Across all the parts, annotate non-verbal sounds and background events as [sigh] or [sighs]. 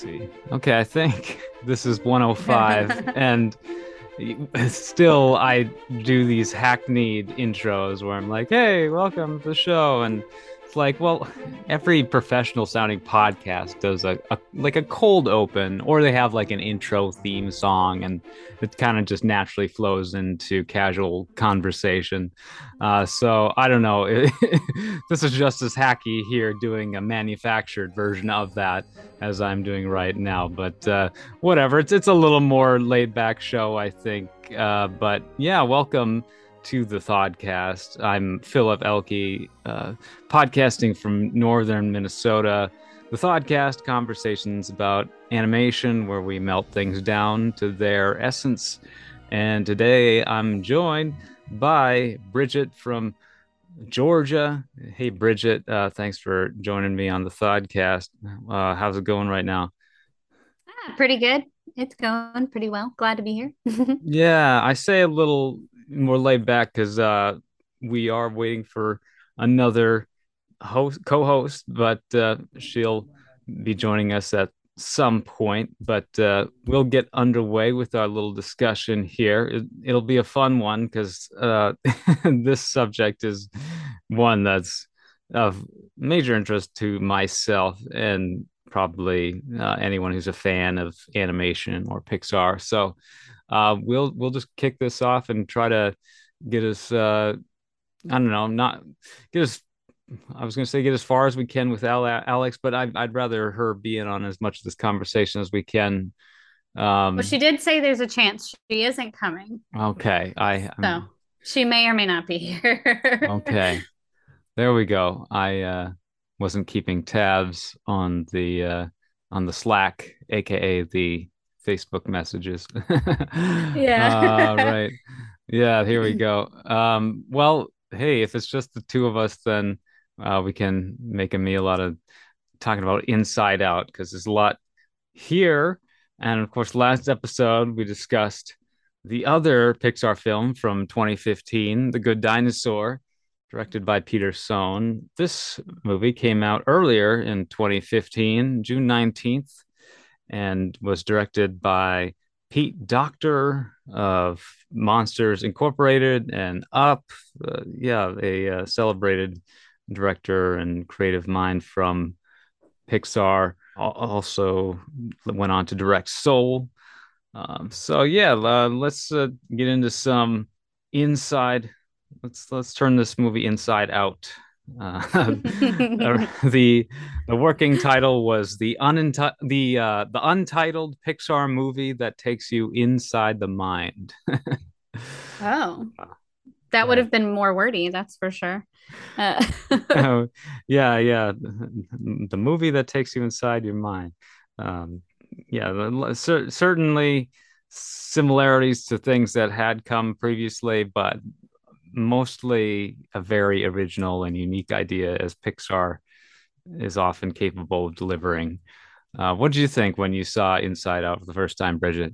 see. Okay, I think [laughs] this is 105 [laughs] and still I do these hackneyed intros where I'm like, "Hey, welcome to the show." And like, well, every professional sounding podcast does a, a like a cold open or they have like an intro theme song and it kind of just naturally flows into casual conversation. Uh, so I don't know. [laughs] this is just as hacky here doing a manufactured version of that as I'm doing right now. But uh, whatever. It's it's a little more laid back show, I think. Uh, but yeah, welcome to the Thodcast. I'm Philip Elke, uh, podcasting from northern Minnesota. The Thodcast conversations about animation, where we melt things down to their essence. And today I'm joined by Bridget from Georgia. Hey, Bridget, uh, thanks for joining me on the Thodcast. Uh, how's it going right now? Ah, pretty good. It's going pretty well. Glad to be here. [laughs] yeah, I say a little more laid back because uh, we are waiting for another host co-host, but uh, she'll be joining us at some point. But uh, we'll get underway with our little discussion here. It, will be a fun one because uh, [laughs] this subject is one that's of major interest to myself and probably uh, anyone who's a fan of animation or Pixar. So uh, we'll we'll just kick this off and try to get us. Uh, I don't know, not get us I was going to say get as far as we can with Alex, but I'd, I'd rather her be in on as much of this conversation as we can. Um, well, she did say there's a chance she isn't coming. Okay, I so she may or may not be here. okay, [laughs] there we go. I uh, wasn't keeping tabs on the uh, on the Slack, aka the Facebook messages. [laughs] yeah. uh, right. [laughs] Yeah. Here we go. Um, well, hey, if it's just the two of us, then uh, we can make a meal out of talking about Inside Out because there's a lot here. And of course, last episode we discussed the other Pixar film from 2015, The Good Dinosaur, directed by Peter Sohn. This movie came out earlier in 2015, June 19th, and was directed by Pete Docter of Monsters Incorporated and Up. Uh, yeah, a uh, celebrated director and creative mind from Pixar. Also went on to direct Soul. Um, so yeah, uh, let's uh, get into some inside. Let's let's turn this movie inside out. Uh, [laughs] [laughs] the the working title was the unenti- the uh, the untitled Pixar movie that takes you inside the mind. [laughs] oh, that would have been more wordy, that's for sure. [laughs] Uh. oh, [laughs] yeah, yeah. The movie that takes you inside your mind. Um, yeah, cer- certainly similarities to things that had come previously, but mostly a very original and unique idea as Pixar is often capable of delivering. Uh, what did you think when you saw Inside Out for the first time, Bridget?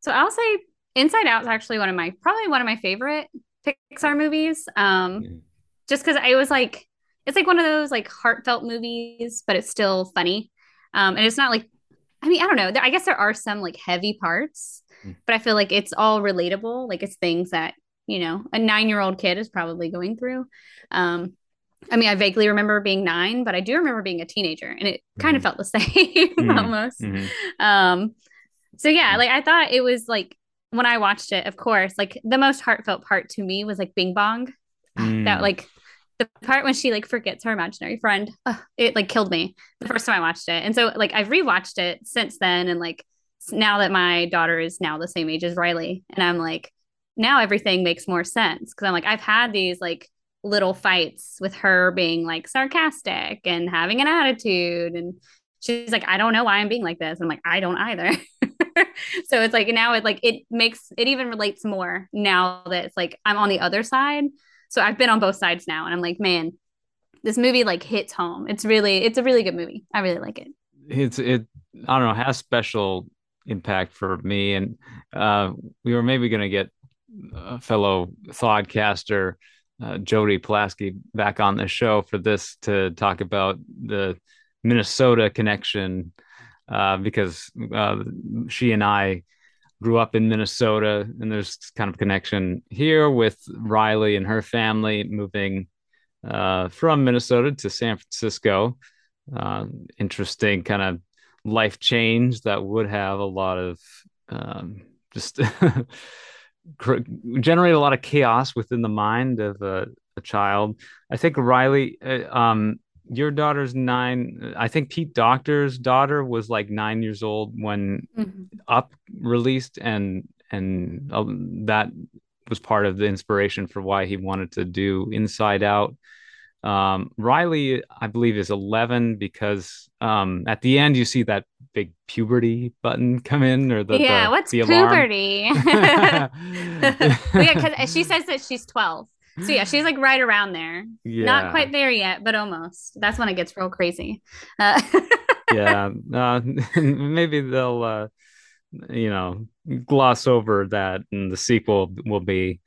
So I'll say Inside Out is actually one of my probably one of my favorite Pixar movies. Um, just because I was like, it's like one of those like heartfelt movies, but it's still funny. Um, and it's not like, I mean, I don't know. I guess there are some like heavy parts, mm. but I feel like it's all relatable. Like it's things that you know a nine year old kid is probably going through. Um, I mean, I vaguely remember being nine, but I do remember being a teenager, and it mm-hmm. kind of felt the [laughs] same mm-hmm. almost. Mm-hmm. Um, so yeah, like I thought it was like when I watched it, of course, like the most heartfelt part to me was like Bing Bong. [sighs] Mm. That like the part when she like forgets her imaginary friend, [sighs] it like killed me the first time I watched it. And so like I've rewatched it since then, and like now that my daughter is now the same age as Riley, and I'm like, now everything makes more sense because I'm like I've had these like little fights with her being like sarcastic and having an attitude and she's like i don't know why i'm being like this. I'm like i don't either. [laughs] So it's like now it like it makes it even relates more now that it's like i'm on the other side. So i've been on both sides now and i'm like man this movie like hits home. It's really it's a really good movie. I really like it. It's it i don't know has special impact for me and uh we were maybe going to get a fellow Thodcaster uh, Jody Pulaski back on the show for this to talk about the Minnesota connection uh, because uh, she and I grew up in Minnesota, and there's kind of connection here with Riley and her family moving uh, from Minnesota to San Francisco. Uh, interesting kind of life change that would have a lot of um, just [laughs] generate a lot of chaos within the mind of a, a child. I think Riley, uh, um, your daughter's nine. I think Pete Docter's daughter was like nine years old when mm-hmm. Up released, and and uh, that was part of the inspiration for why he wanted to do Inside Out. Um, Riley, I believe, is 11 because um, at the end you see that big puberty button come in, or the yeah, the, what's the puberty? [laughs] yeah, because she says that she's 12. So yeah, she's like right around there. Yeah. Not quite there yet, but almost. That's when it gets real crazy. Uh- [laughs] yeah, uh, [laughs] maybe they'll, uh, you know, gloss over that, and the sequel will be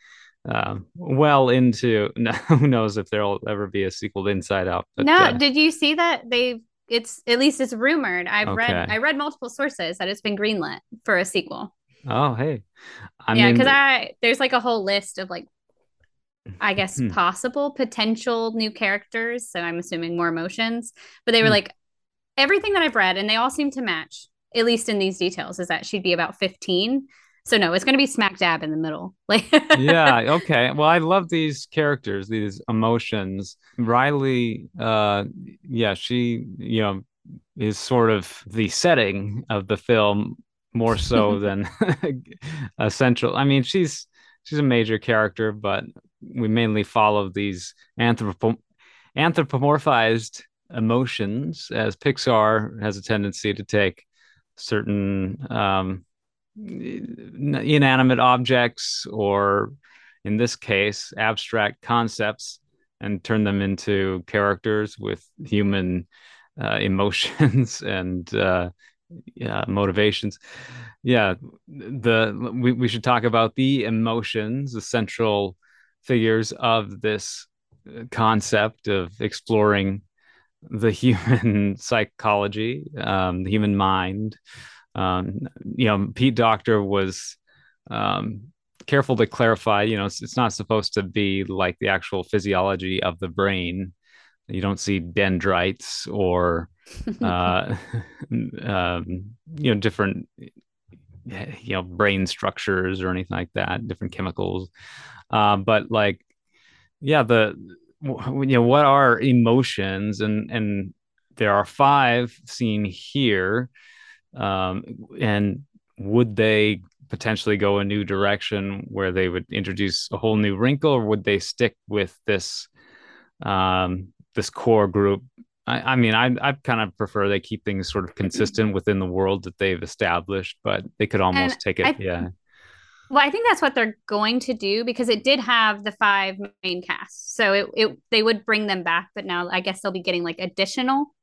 uh, well into who knows if there'll ever be a sequel to Inside Out. But, no, uh, did you see that they? It's at least it's rumored. I've okay. read I read multiple sources that it's been greenlit for a sequel. Oh, hey, I yeah, because I there's like a whole list of like I guess hmm. possible potential new characters. So I'm assuming more emotions, but they were hmm. like everything that I've read, and they all seem to match. At least in these details, is that she'd be about 15 so no, it's going to be smack dab in the middle. [laughs] Like Yeah, okay. Well, I love these characters, these emotions. Riley uh yeah, she, you know, is sort of the setting of the film more so [laughs] than [laughs] essential. I mean, she's she's a major character, but we mainly follow these anthropo- anthropomorphized emotions as Pixar has a tendency to take certain um, inanimate objects or in this case abstract concepts and turn them into characters with human uh, [laughs] emotions and uh, yeah, motivations. Yeah the we, we should talk about the emotions the central figures of this uh, concept of exploring the [laughs] human psychology um, the human mind um, you know, Pete Docter was um, careful to clarify. You know, it's, it's, not supposed to be like the actual physiology of the brain. You don't see dendrites or, [laughs] uh, [laughs] um, you know, different, you know, brain structures or anything like that, different chemicals. Uh, but like, yeah, the you know what are emotions and and there are five seen here um, and would they potentially go a new direction where they would introduce a whole new wrinkle, or would they stick with this um, this core group? I, I mean, I I kind of prefer they keep things sort of consistent within the world that they've established, but they could almost and take it, I, yeah. Well, I think that's what they're going to do because it did have the five main casts, so it, it they would bring them back, but now I guess they'll be getting like additional,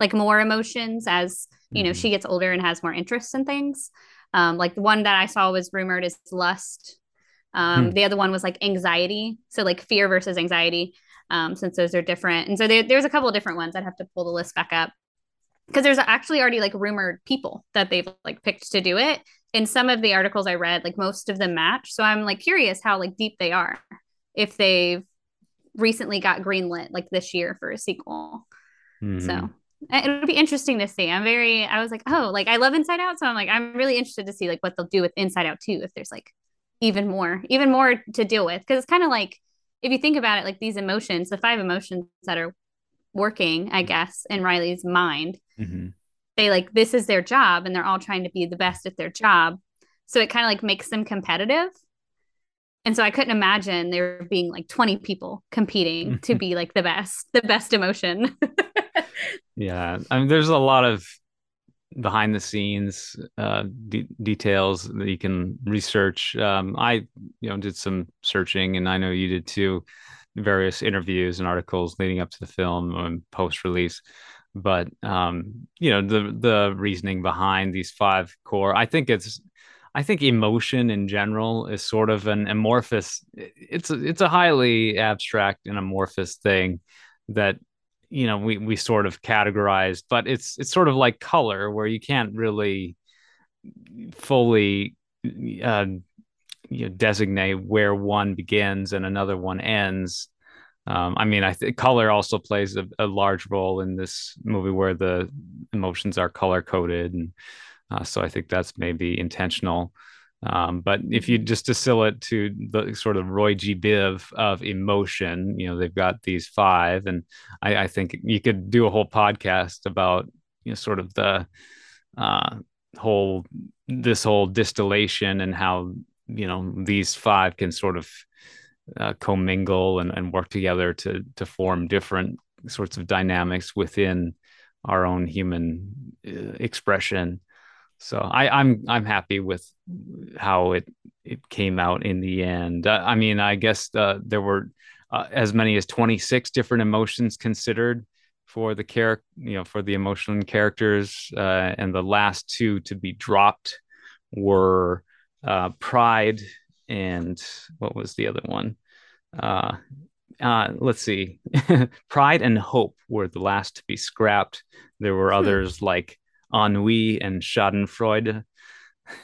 like more emotions as you know mm-hmm. she gets older and has more interests in things. Um like the one that i saw was rumored is lust. Um hmm. the other one was like anxiety. So like fear versus anxiety. Um since those are different. And so there, there's a couple of different ones. I'd have to pull the list back up. Because there's actually already like rumored people that they've like picked to do it. In some of the articles i read like most of them match. So i'm like curious how like deep they are. If they've recently got greenlit like this year for a sequel. Mm-hmm. so it'll be interesting to see. I'm very, I was like, oh, like I love Inside Out. So I'm like, I'm really interested to see like what they'll do with Inside Out too, if there's like even more, even more to deal with. Cause it's kind of like, if you think about it, like these emotions, the five emotions that are working, I guess, in Riley's mind, mm-hmm. they like, this is their job and they're all trying to be the best at their job. So it kind of like makes them competitive. And so I couldn't imagine there being like 20 people competing to [laughs] be like the best, the best emotion. [laughs] yeah i mean there's a lot of behind the scenes uh, de- details that you can research. Um, i you know did some searching and i know you did too various interviews and articles leading up to the film and post release but um, you know the the reasoning behind these five core i think it's i think emotion in general is sort of an amorphous it's a, it's a highly abstract and amorphous thing that you know we we sort of categorized but it's it's sort of like color where you can't really fully uh, you know, designate where one begins and another one ends um, I mean, I think color also plays a, a, large role in this movie where the emotions are color coded, and uh, so I think that's maybe intentional. Um, but if you just distill it to the sort of Roy G. Biv of emotion, you know, they've got these five, and I, I think you could do a whole podcast about you know sort of the uh, whole this whole distillation and how you know these five can sort of uh, commingle and, and work together to to form different sorts of dynamics within our own human uh, expression. So I, I'm I'm happy with how it it came out in the end. Uh, I mean, I guess uh, there were uh, as many as 26 different emotions considered for the character, you know, for the emotional characters, uh, and the last two to be dropped were pride and what was the other one? Uh, uh, let's see. [laughs] Pride and Hope were the last to be scrapped. There were hmm. others like Ennui and Schadenfreude.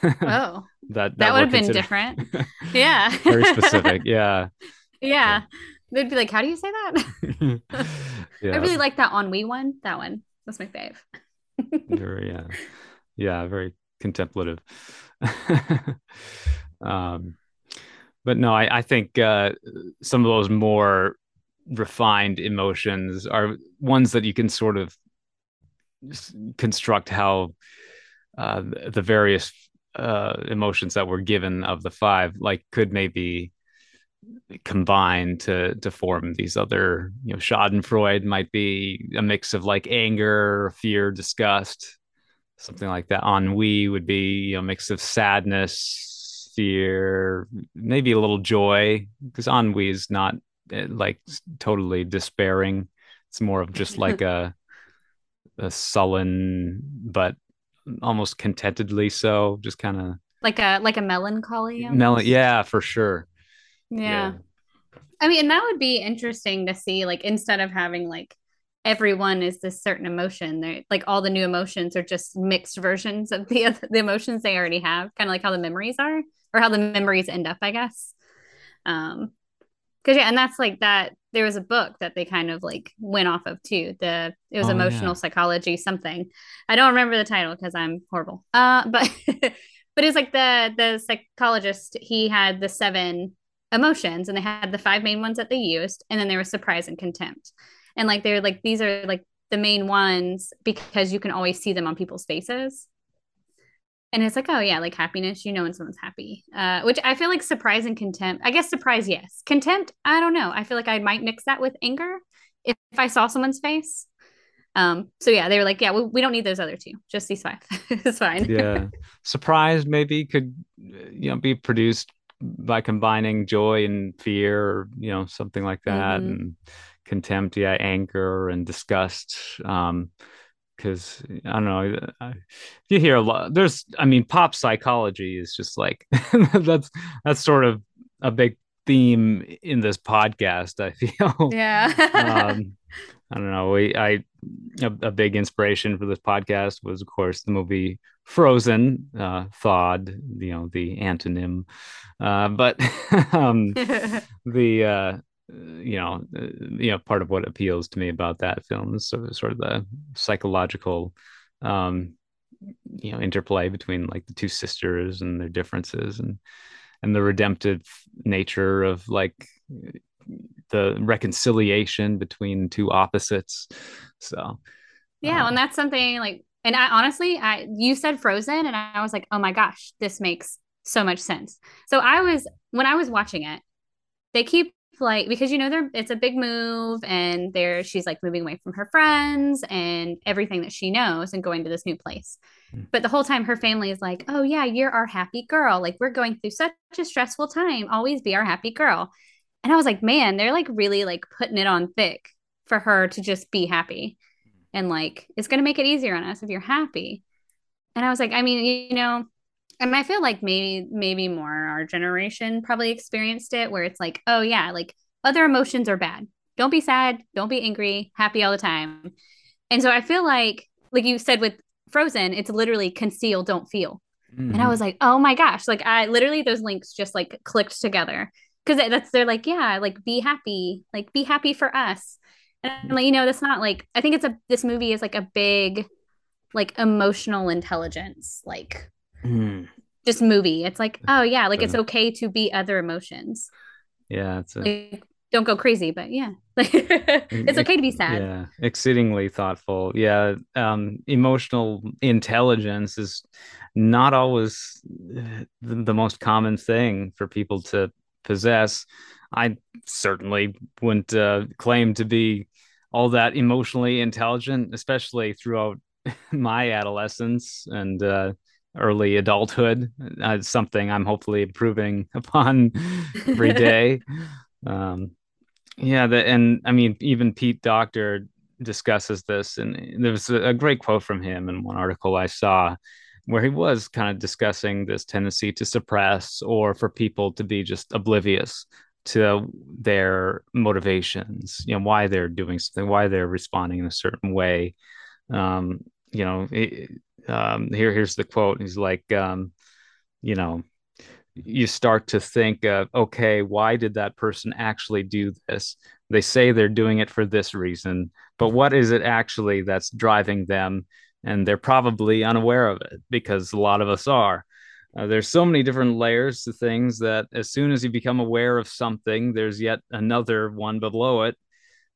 oh, [laughs] that that, that would have been different. [laughs] yeah, very specific. [laughs] Yeah. yeah, they'd be like, "How do you say that?" yeah. I really like that Ennui one. That one. That's my fave. very, yeah, yeah, very contemplative. um, but no, I, I think uh, some of those more refined emotions are ones that you can sort of construct how uh, the various uh, emotions that were given of the five like could maybe combine to to form these other you know schadenfreude might be a mix of like anger fear disgust something like that ennui would be you a mix of sadness fear, maybe a little joy, because ennui is not eh, like totally despairing. It's more of just [laughs] like a a sullen, but almost contentedly so, just kind of like a like a melancholy. Mel- yeah, for sure. Yeah. yeah. I mean, and that would be interesting to see, like, instead of having like everyone is this certain emotion. They're like all the new emotions are just mixed versions of the the emotions they already have, kind of like how the memories are or how the memories end up, I guess. Um, because yeah, and that's like that. There was a book that they kind of like went off of too. The it was oh, emotional yeah. psychology something. I don't remember the title because I'm horrible. Uh, but [laughs] but it's like the the psychologist. He had the seven emotions, and they had the five main ones that they used, and then there was surprise and contempt. And like they're like these are like the main ones because you can always see them on people's faces and it's like oh yeah like happiness you know when someone's happy uh, which i feel like surprise and contempt i guess surprise yes. Contempt i don't know. I feel like i might mix that with anger if, if i saw someone's face. Um so yeah they were like yeah we, we don't need those other two. Just these five. [laughs] It's fine. Yeah. [laughs] Surprise maybe could you know be produced by combining joy and fear or you know something like that mm-hmm. and contempt yeah anger and disgust. Um because I don't know. You hear a lot. There's, I mean, pop psychology is just like [laughs] that's that's sort of a big theme in this podcast. I [laughs] feel. Yeah. um, [laughs] I don't know. We, I, a, a, big inspiration for this podcast was, of course, the movie Frozen, uh, thawed, you know, the antonym. Uh, but um, the uh, you know, uh, you know, part of what appeals to me about that film is sort of, sort of the psychological, um, you know, interplay between like the two sisters and their differences and and the redemptive nature of like the reconciliation between two opposites. So, yeah, uh, and that's something like, and I honestly, I you said Frozen, and I was like, oh my gosh, this makes so much sense. So I was when I was watching it, they keep like because you know they're it's a big move and there she's like moving away from her friends and everything that she knows and going to this new place. Mm. but the whole time her family is like oh yeah you're our happy girl. Like we're going through such a stressful time. Always be our happy girl. And i was like man they're like really like putting it on thick for her to just be happy and like it's going to make it easier on us if you're happy. And i was like i mean you know and I feel like maybe maybe more our generation probably experienced it where it's like, oh yeah, like other emotions are bad. don't be sad, don't be angry, happy all the time. And so I feel like, like you said with Frozen, it's literally conceal, don't feel. Mm-hmm. And I was like, oh my gosh, like I literally those links just like clicked together because that's they're like, yeah, like be happy, like be happy for us. And I'm like, you know, that's not like I think it's a this movie is like a big like emotional intelligence, like mm. just movie. It's like, oh yeah, like it's okay to be other emotions. Yeah, it's a... like, don't go crazy, but yeah, [laughs] it's okay to be sad. Yeah, exceedingly thoughtful. Yeah, um, emotional intelligence is not always the, the most common thing for people to possess. I certainly wouldn't uh, claim to be all that emotionally intelligent, especially throughout [laughs] my adolescence and uh, early adulthood. Uh, something I'm hopefully improving [laughs] upon every day. [laughs] um, yeah, the, and I mean, even Pete Docter discusses this, and there was a, a great quote from him in one article I saw where he was kind of discussing this tendency to suppress or for people to be just oblivious to their motivations, you know, why they're doing something, why they're responding in a certain way. Um, you know, um, here, here's the quote. He's like, um, you know, you start to think of, okay, why did that person actually do this? They say they're doing it for this reason, but what is it actually that's driving them? And they're probably unaware of it because a lot of us are. Uh, there's so many different layers to things that as soon as you become aware of something, there's yet another one below it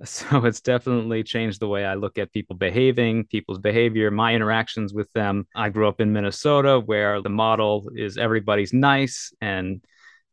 [laughs] so it's definitely changed the way I look at people behaving, people's behavior, my interactions with them. I grew up in Minnesota where the model is everybody's nice and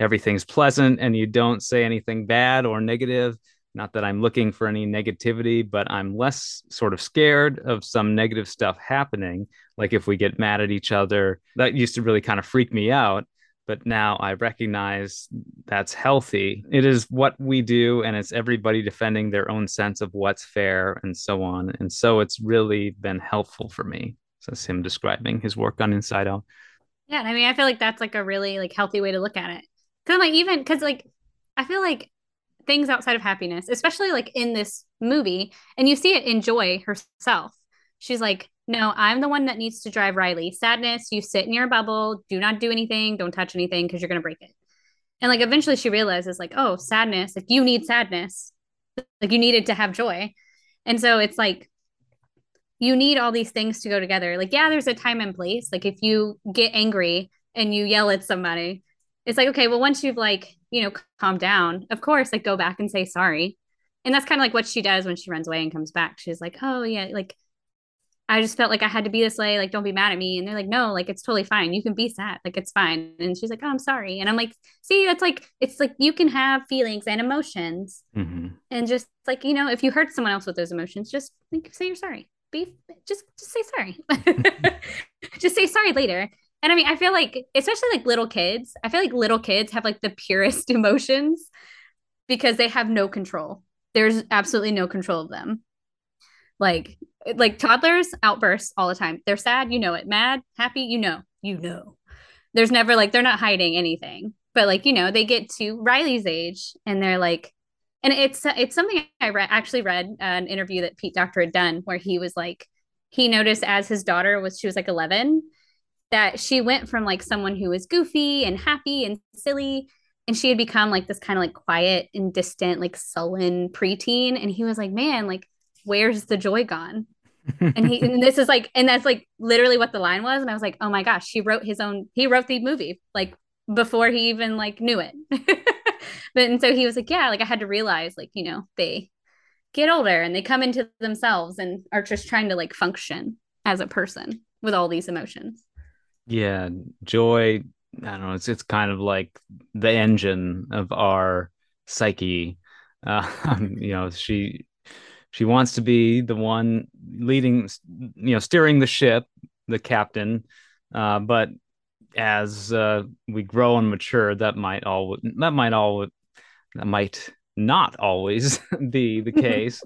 everything's pleasant and you don't say anything bad or negative. Not that I'm looking for any negativity, but I'm less sort of scared of some negative stuff happening. Like if we get mad at each other, that used to really kind of freak me out but now I recognize that's healthy. It is what we do, and it's everybody defending their own sense of what's fair and so on. And so it's really been helpful for me. So him describing his work on Inside Out. Yeah, I mean, I feel like that's like a really like healthy way to look at it. Cause like even because like I feel like things outside of happiness, especially like in this movie, and you see it in Joy herself. She's like, no, I'm the one that needs to drive Riley. Sadness, you sit in your bubble, do not do anything, don't touch anything because you're going to break it. And like eventually she realizes, like, oh, sadness, like you need sadness, like you needed to have joy. And so it's like, you need all these things to go together. Like, yeah, there's a time and place. Like, if you get angry and you yell at somebody, it's like, okay, well, once you've like, you know, calmed down, of course, like go back and say sorry. And that's kind of like what she does when she runs away and comes back. She's like, oh, yeah, like I just felt like I had to be this way. Like, don't be mad at me. And they're like, no, like, it's totally fine. You can be sad. Like, it's fine. And she's like, oh, I'm sorry. And I'm like, see, that's like, it's like you can have feelings and emotions. Mm-hmm. And just like, you know, if you hurt someone else with those emotions, just like say you're sorry. Be just, just say sorry. [laughs] just say sorry later. And I mean, I feel like, especially like little kids, I feel like little kids have like the purest [laughs] emotions because they have no control. There's absolutely no control of them. Like like toddlers outbursts all the time. They're sad, you know it. Mad, happy, you know, you know. There's never like they're not hiding anything. But like, you know, they get to Riley's age and they're like and it's it's something I read actually read uh, an interview that Pete Docter had done where he was like he noticed as his daughter was she was like 11 that she went from like someone who was goofy and happy and silly and she had become like this kind of like quiet and distant like sullen preteen and he was like man like where's the joy gone? and he and this is like and that's like literally what the line was. And i was like oh my gosh he wrote his own he wrote the movie like before he even like knew it. [laughs] But and so he was like yeah like i had to realize like you know they get older and they come into themselves and are just trying to like function as a person with all these emotions. Yeah joy i don't know it's it's kind of like the engine of our psyche. Uh, [laughs] you know she she wants to be the one leading you know steering the ship the captain. Uh, but as uh, we grow and mature that might all that might all that might not always [laughs] be the [laughs] case.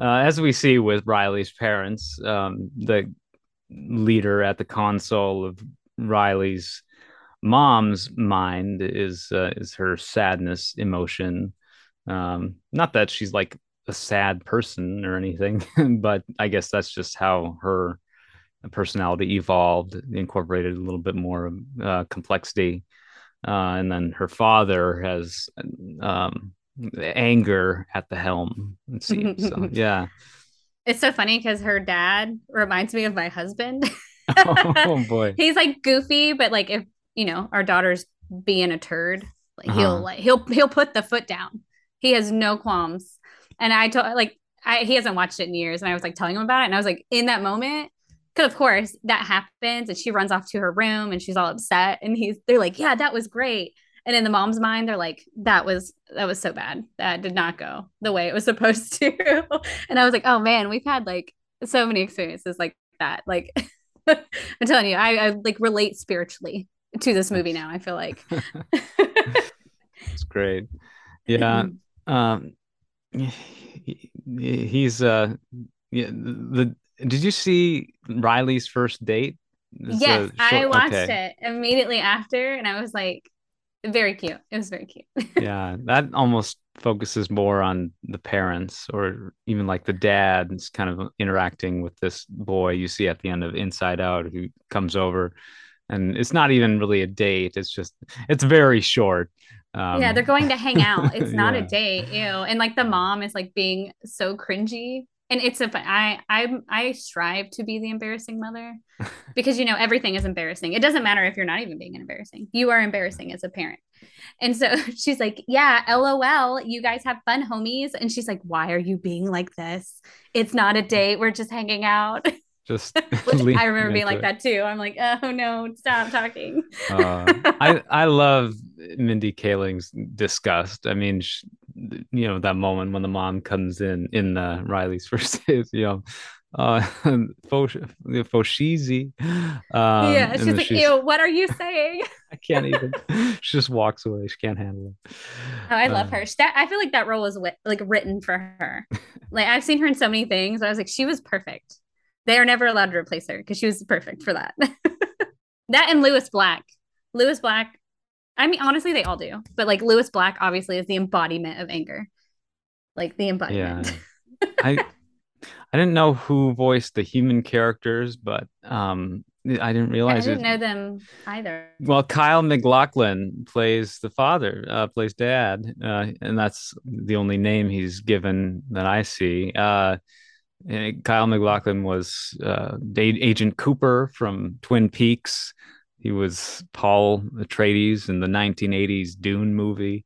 Uh, as we see with riley's parents um, the leader at the console of riley's mom's mind is uh, is her sadness emotion. Um, not that she's like a sad person or anything, [laughs] but I guess that's just how her personality evolved, incorporated a little bit more uh, complexity. Uh, and then her father has um, anger at the helm. It seems. So, [laughs] yeah. It's so funny because her dad reminds me of my husband. [laughs] oh boy. He's like goofy, but like if you know our daughter's being a turd, like uh-huh. he'll like he'll he'll put the foot down. He has no qualms. And I told like I he hasn't watched it in years, and I was like telling him about it, and I was like in that moment. Because of course that happens, and she runs off to her room, and she's all upset, and he's they're like, "Yeah, that was great," and in the mom's mind they're like that was that was so bad. That did not go the way it was supposed to. [laughs] And i was like oh man we've had like so many experiences like that. Like [laughs] i'm telling you I, I like relate spiritually to this movie now i feel like. [laughs] It's great. Yeah um [sighs] he's uh yeah the did you see riley's first date yes i watched okay. it immediately after and i was like very cute. It was very cute. [laughs] yeah, that almost focuses more on the parents or even like the dad is kind of interacting with this boy you see at the end of Inside Out who comes over and it's not even really a date. It's just it's very short. Um, yeah, they're going to hang out. It's [laughs] not yeah. a date. Ew. And like the mom is like being so cringy and it's a I I I strive to be the embarrassing mother [laughs] because you know everything is embarrassing. It doesn't matter if you're not even being embarrassing. You are embarrassing as a parent. And so [laughs] she's like, "Yeah, lol, you guys have fun, homies." And she's like, "Why are you being like this? It's not a date. We're just hanging out." Just [laughs] [laughs] I remember being like it. that too. I'm like, "Oh no, stop talking." uh, I [laughs] I love Mindy Kaling's disgust. I mean, she, you know that moment when the mom comes in in the Riley's first days, you know, uh, Foshizi. Um, yeah, she's like, she's, "Ew, what are you saying?" I can't even. she just walks away. She can't handle it. Oh, I love uh, her. That I feel like that role was like written for her. like I've seen her in so many things. I was like, she was perfect. They are never allowed to replace her because she was perfect for that. [laughs] that and Lewis Black. Lewis Black I mean, honestly, they all do. But like Lewis Black, obviously, is the embodiment of anger. Like the embodiment. Yeah. [laughs] I I didn't know who voiced the human characters, but um I didn't realize I didn't it. know them either. Well, Kyle MacLachlan plays the father, uh, plays dad, uh, and that's the only name he's given that I see. Uh, Kyle MacLachlan was uh, Agent Cooper from Twin Peaks. He was Paul Atreides in the 1980s Dune movie.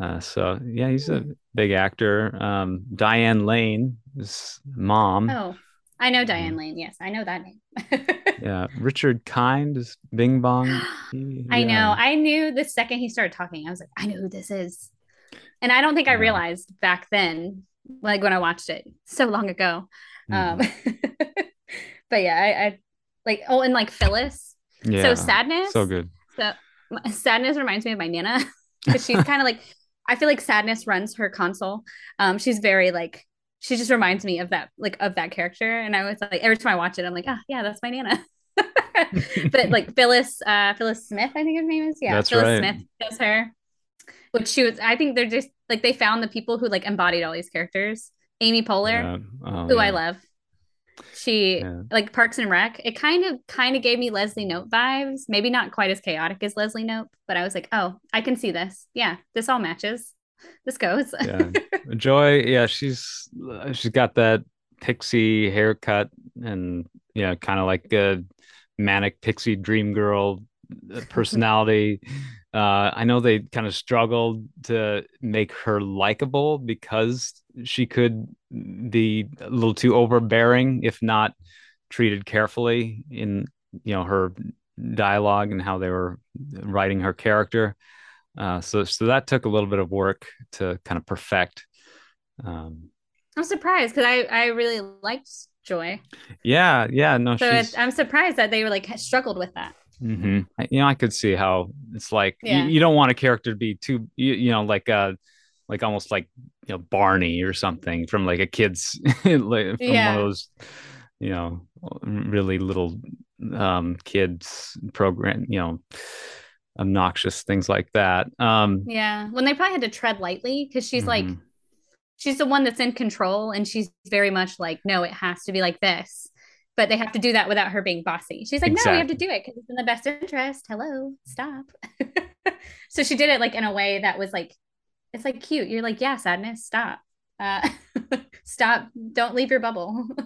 Uh, so yeah, he's a big actor. Um, Diane Lane, his mom. Oh, I know Diane Lane. Yes, I know that name. [laughs] yeah, Richard Kind is Bing Bong. [gasps] Yeah. I know. I knew the second he started talking. I was like, I know who this is, and I don't think I realized back then, like when I watched it so long ago. Mm-hmm. Um, [laughs] but yeah, I, I like. Oh, and like Phyllis yeah. So sadness. So good. So sadness reminds me of my Nana [laughs] because she's kind of like I feel like sadness runs her console. Um, she's very like she just reminds me of that like of that character, and I was like every time I watch it, I'm like, ah, oh, yeah, that's my Nana. [laughs] but like Phyllis, uh, Phyllis Smith, I think her name is. Yeah, that's Phyllis right. Smith does her. Which she was. I think they're just like they found the people who like embodied all these characters. Amy Poehler, yeah. oh, who yeah. I love. She yeah. like Parks and Rec. It kind of kind of gave me Leslie Knope vibes. Maybe not quite as chaotic as Leslie Knope, but I was like, oh, I can see this. Yeah, this all matches. This goes. [laughs] yeah, Joy. Yeah, she's she's got that pixie haircut and yeah, kind of like a manic pixie dream girl uh, personality. Uh, I know they kind of struggled to make her likable because she could be a little too overbearing if not treated carefully in you know her dialogue and how they were writing her character. Uh, so so that took a little bit of work to kind of perfect. Um, I'm surprised because I I really liked Joy. Yeah, yeah, no. So I'm surprised that they were like struggled with that. Mm-hmm. You know, I could see how it's like yeah. you, you, don't want a character to be too, you, you know, like uh, like almost like you know Barney or something from like a kid's [laughs] like from yeah. one of those, you know, really little um kids program, you know, obnoxious things like that. Um Yeah, when they probably had to tread lightly because she's mm-hmm. like she's the one that's in control and she's very much like no it has to be like this but they have to do that without her being bossy. She's like exactly. no we have to do it because it's in the best interest. Hello stop. [laughs] So she did it like in a way that was like it's like cute. You're like yeah sadness stop. Uh, [laughs] stop. Don't leave your bubble. [laughs]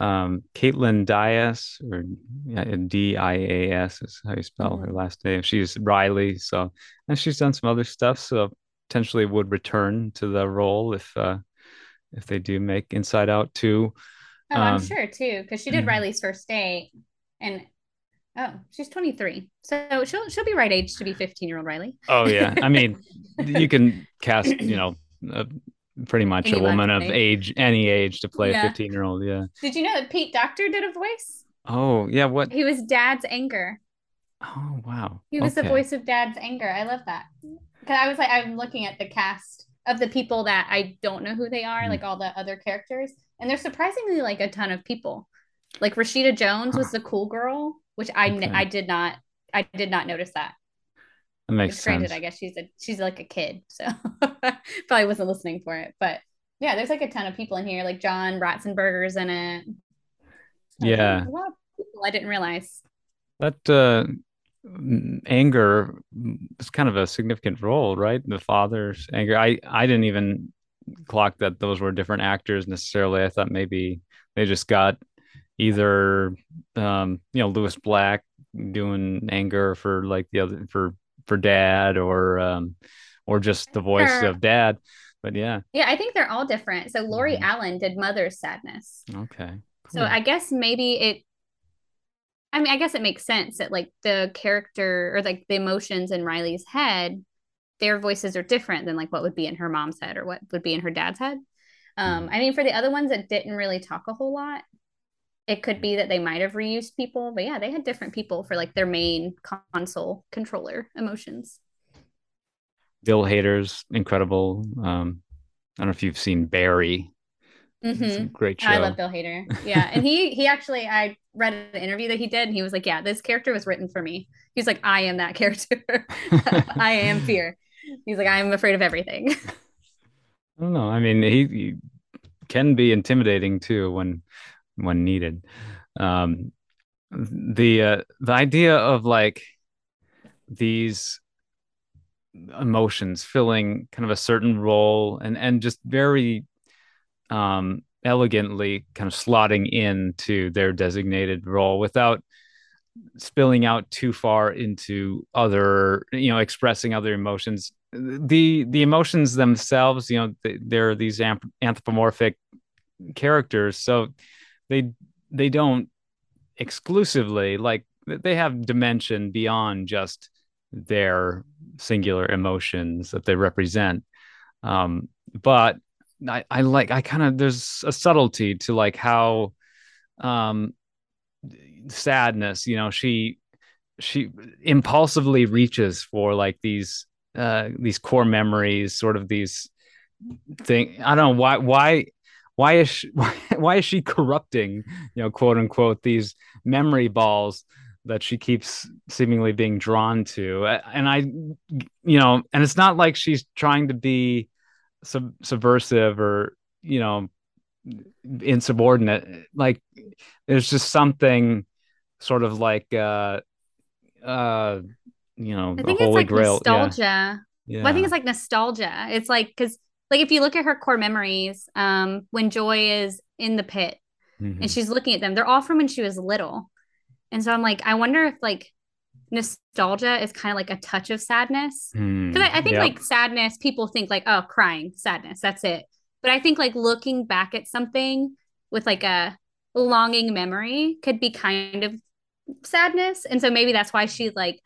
Um kaitlyn dias or d-i-a-s is how you spell mm-hmm. her last name. She's riley so and she's done some other stuff so potentially would return to the role if uh if they do make inside out 2 oh um, i'm sure too because she did mm-hmm. riley's first date and oh she's 23 so she'll she'll be right age to be 15 year old riley. Oh yeah. I mean [laughs] you can cast you know uh, pretty much any a woman of age any age to play yeah. a 15 year old yeah. Did you know that pete docter did a voice? Oh yeah what? He was dad's anger. Oh wow. He was okay. the voice of dad's anger. I love that. Because I was like, I'm looking at the cast of the people that I don't know who they are, mm. like all the other characters, and there's surprisingly like a ton of people. Like Rashida Jones was the cool girl, which I okay. I did not I did not notice that. That makes granted, sense. I guess she's a she's like a kid, so [laughs] probably wasn't listening for it. But yeah, there's like a ton of people in here. Like John Ratzenberger's in it. Yeah, a lot of people I didn't realize. That uh, anger is kind of a significant role, right? The father's anger. I I didn't even clock that those were different actors necessarily. I thought maybe they just got either um, you know Lewis Black doing anger for like the other for for dad or um or just the voice sure. of dad. But yeah. Yeah, I think they're all different. So Lori mm-hmm. Alan did Mother's Sadness. Okay. Cool. So I guess maybe it I mean, I guess it makes sense that like the character or like the emotions in Riley's head, their voices are different than like what would be in her mom's head or what would be in her dad's head. Um, mm-hmm. I mean, for the other ones that didn't really talk a whole lot, it could be that they might have reused people, but yeah, they had different people for like their main console controller emotions. Bill Hader's incredible. Um, I don't know if you've seen Barry. Mm-hmm. great show. I love Bill Hader. Yeah, and he he actually I read an interview that he did, and he was like, "Yeah, this character was written for me." He's like, "I am that character. [laughs] I am fear." He's like, "I am afraid of everything." [laughs] I don't know. I mean, he, he can be intimidating too when when needed. Um, the uh, the idea of like these emotions filling kind of a certain role and and just very um, elegantly kind of slotting into their designated role without spilling out too far into other you know expressing other emotions the the emotions themselves you know they're these anthropomorphic characters so they they don't exclusively like they have dimension beyond just their singular emotions that they represent. Um, but I, I like I kind of there's a subtlety to like how um sadness, you know, she she impulsively reaches for like these uh these core memories, sort of these thing I don't know why why why is she, [laughs] why, why is she corrupting, you know, quote unquote these memory balls that she keeps seemingly being drawn to? And i you know and it's not like she's trying to be sub- subversive or you know insubordinate. Like there's just something sort of like uh uh you know I think it's like grail. nostalgia yeah. yeah. Well, I think it's like nostalgia it's like because like if you look at her core memories um when joy is in the pit mm-hmm. and she's looking at them they're all from when she was little and so i'm like i wonder if like nostalgia is kind of like a touch of sadness because mm, I, I, think yep. like sadness people think like oh crying sadness that's it but i think like looking back at something with like a longing memory could be kind of sadness and so maybe that's why she's like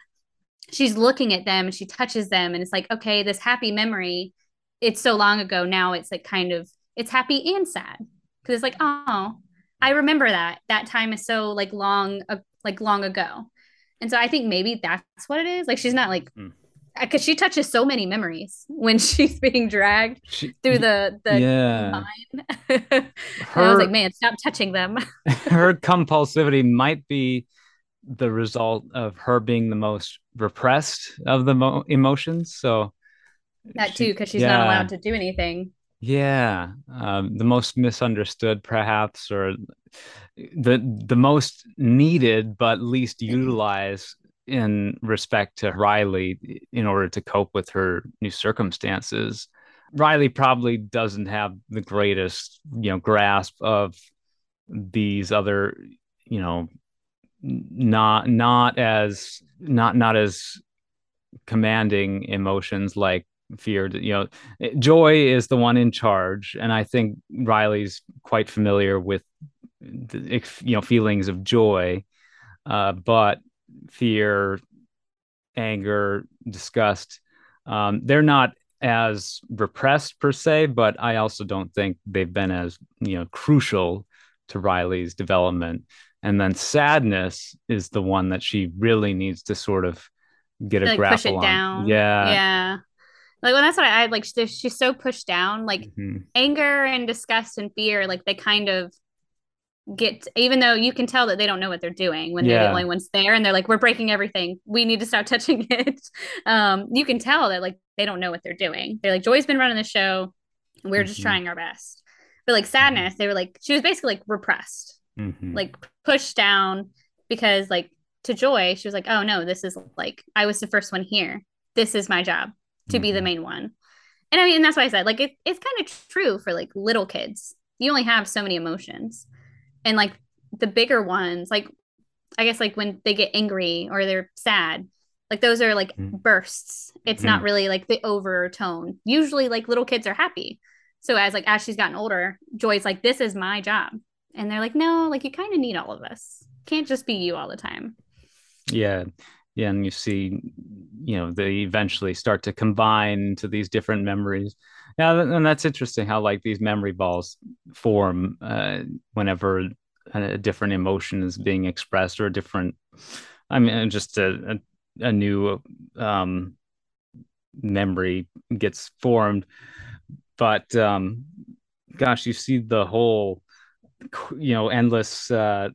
she's looking at them and she touches them and it's like okay this happy memory it's so long ago now it's like kind of it's happy and sad because it's like oh i remember that that time is so like long uh, like long ago and so I think maybe that's what it is. Like she's not like because mm. she touches so many memories when [laughs] she's being dragged she, through the the yeah. her, [laughs] I was like, man, stop touching them. [laughs] her compulsivity might be the result of her being the most repressed of the mo- emotions. So that too, because she's yeah. not allowed to do anything. Yeah, um, the most misunderstood, perhaps, or the the most needed but least utilized in respect to Riley in order to cope with her new circumstances. Riley probably doesn't have the greatest, you know, grasp of these other, you know, not not as not not as commanding emotions like fear. You know joy is the one in charge and i think riley's quite familiar with the, you know feelings of joy. Uh, but fear anger disgust um, they're not as repressed per se but i also don't think they've been as you know crucial to riley's development and then sadness is the one that she really needs to sort of get a like grapple push it on. down. Yeah. Yeah. Like well, that's what I, I like. She's, she's so pushed down. Like Mm-hmm. anger and disgust and fear. Like they kind of get, even though you can tell that they don't know what they're doing when they're the only ones there, and they're like, "We're breaking everything. We need to stop [laughs] touching it." Um, you can tell that like they don't know what they're doing. They're like, "Joy's been running the show. We're just Mhm. trying our best." But like sadness, they were like, she was basically like repressed Mhm. like pushed down because like to joy she was like oh no this is like i was the first one here. This is my job to be the Mhm. main one. And i mean and that's why i said like it, it's kind of true for like little kids. You only have so many emotions. And like the bigger ones like i guess like when they get angry or they're sad like those are like Mhm. bursts. It's not really like the overtone. Usually like little kids are happy. So as like as she's gotten older joy's like this is my job and they're like no like you kind of need all of us can't just be you all the time Yeah. Yeah. And you see, you know, they eventually start to combine to these different memories. Yeah. And that's interesting how, like, these memory balls form uh, whenever a, different emotion is being expressed or a different, I mean, just a, a, a new um, memory gets formed. But um, gosh, you see the whole, you know, endless uh,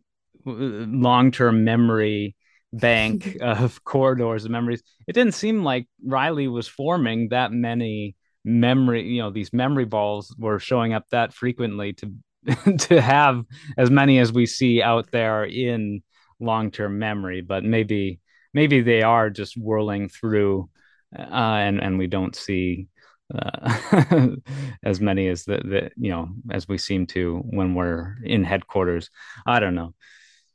long term memory bank [laughs] of corridors of memories. It didn't seem like Riley was forming that many memory, you know, these memory balls were showing up that frequently to [laughs] to have as many as we see out there in long-term memory, but maybe maybe they are just whirling through uh, and and we don't see uh, [laughs] as many as the, the you know as we seem to when we're in headquarters. I don't know.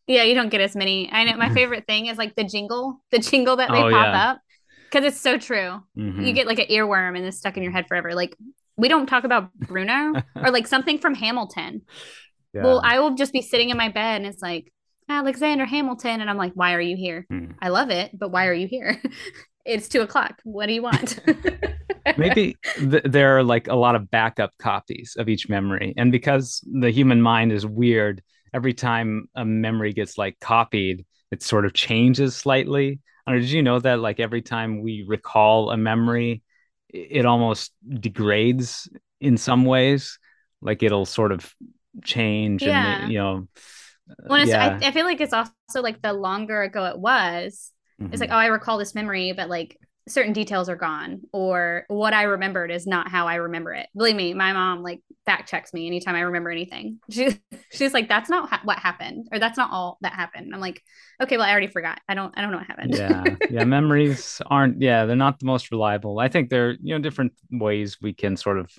yeah you don't get as many i know my favorite thing is like the jingle the jingle that they Oh, pop yeah. up because it's so true Mhm. you get like an earworm and it's stuck in your head forever like we don't talk about bruno [laughs] or like something from hamilton Yeah. well i will just be sitting in my bed and it's like alexander hamilton and i'm like why are you here Hmm. i love it but why are you here [laughs] it's two o'clock. What do you want? [laughs] Maybe th- there are like a lot of backup copies of each memory and because the human mind is weird every time a memory gets like copied it sort of changes slightly. I don't know, did you know that like every time we recall a memory it almost degrades in some ways? Like it'll sort of change Yeah. and you know Well, yeah I, I feel like it's also like the longer ago it was, Mm-hmm. it's like, oh, I recall this memory, but like certain details are gone, or what I remembered is not how I remember it. Believe me, my mom like fact checks me anytime I remember anything. [laughs] She, she's like, that's not ha- what happened, or that's not all that happened. I'm like, okay, well, I already forgot. I don't, I don't know what happened. yeah yeah [laughs] memories aren't yeah they're not the most reliable i think there are you know different ways we can sort of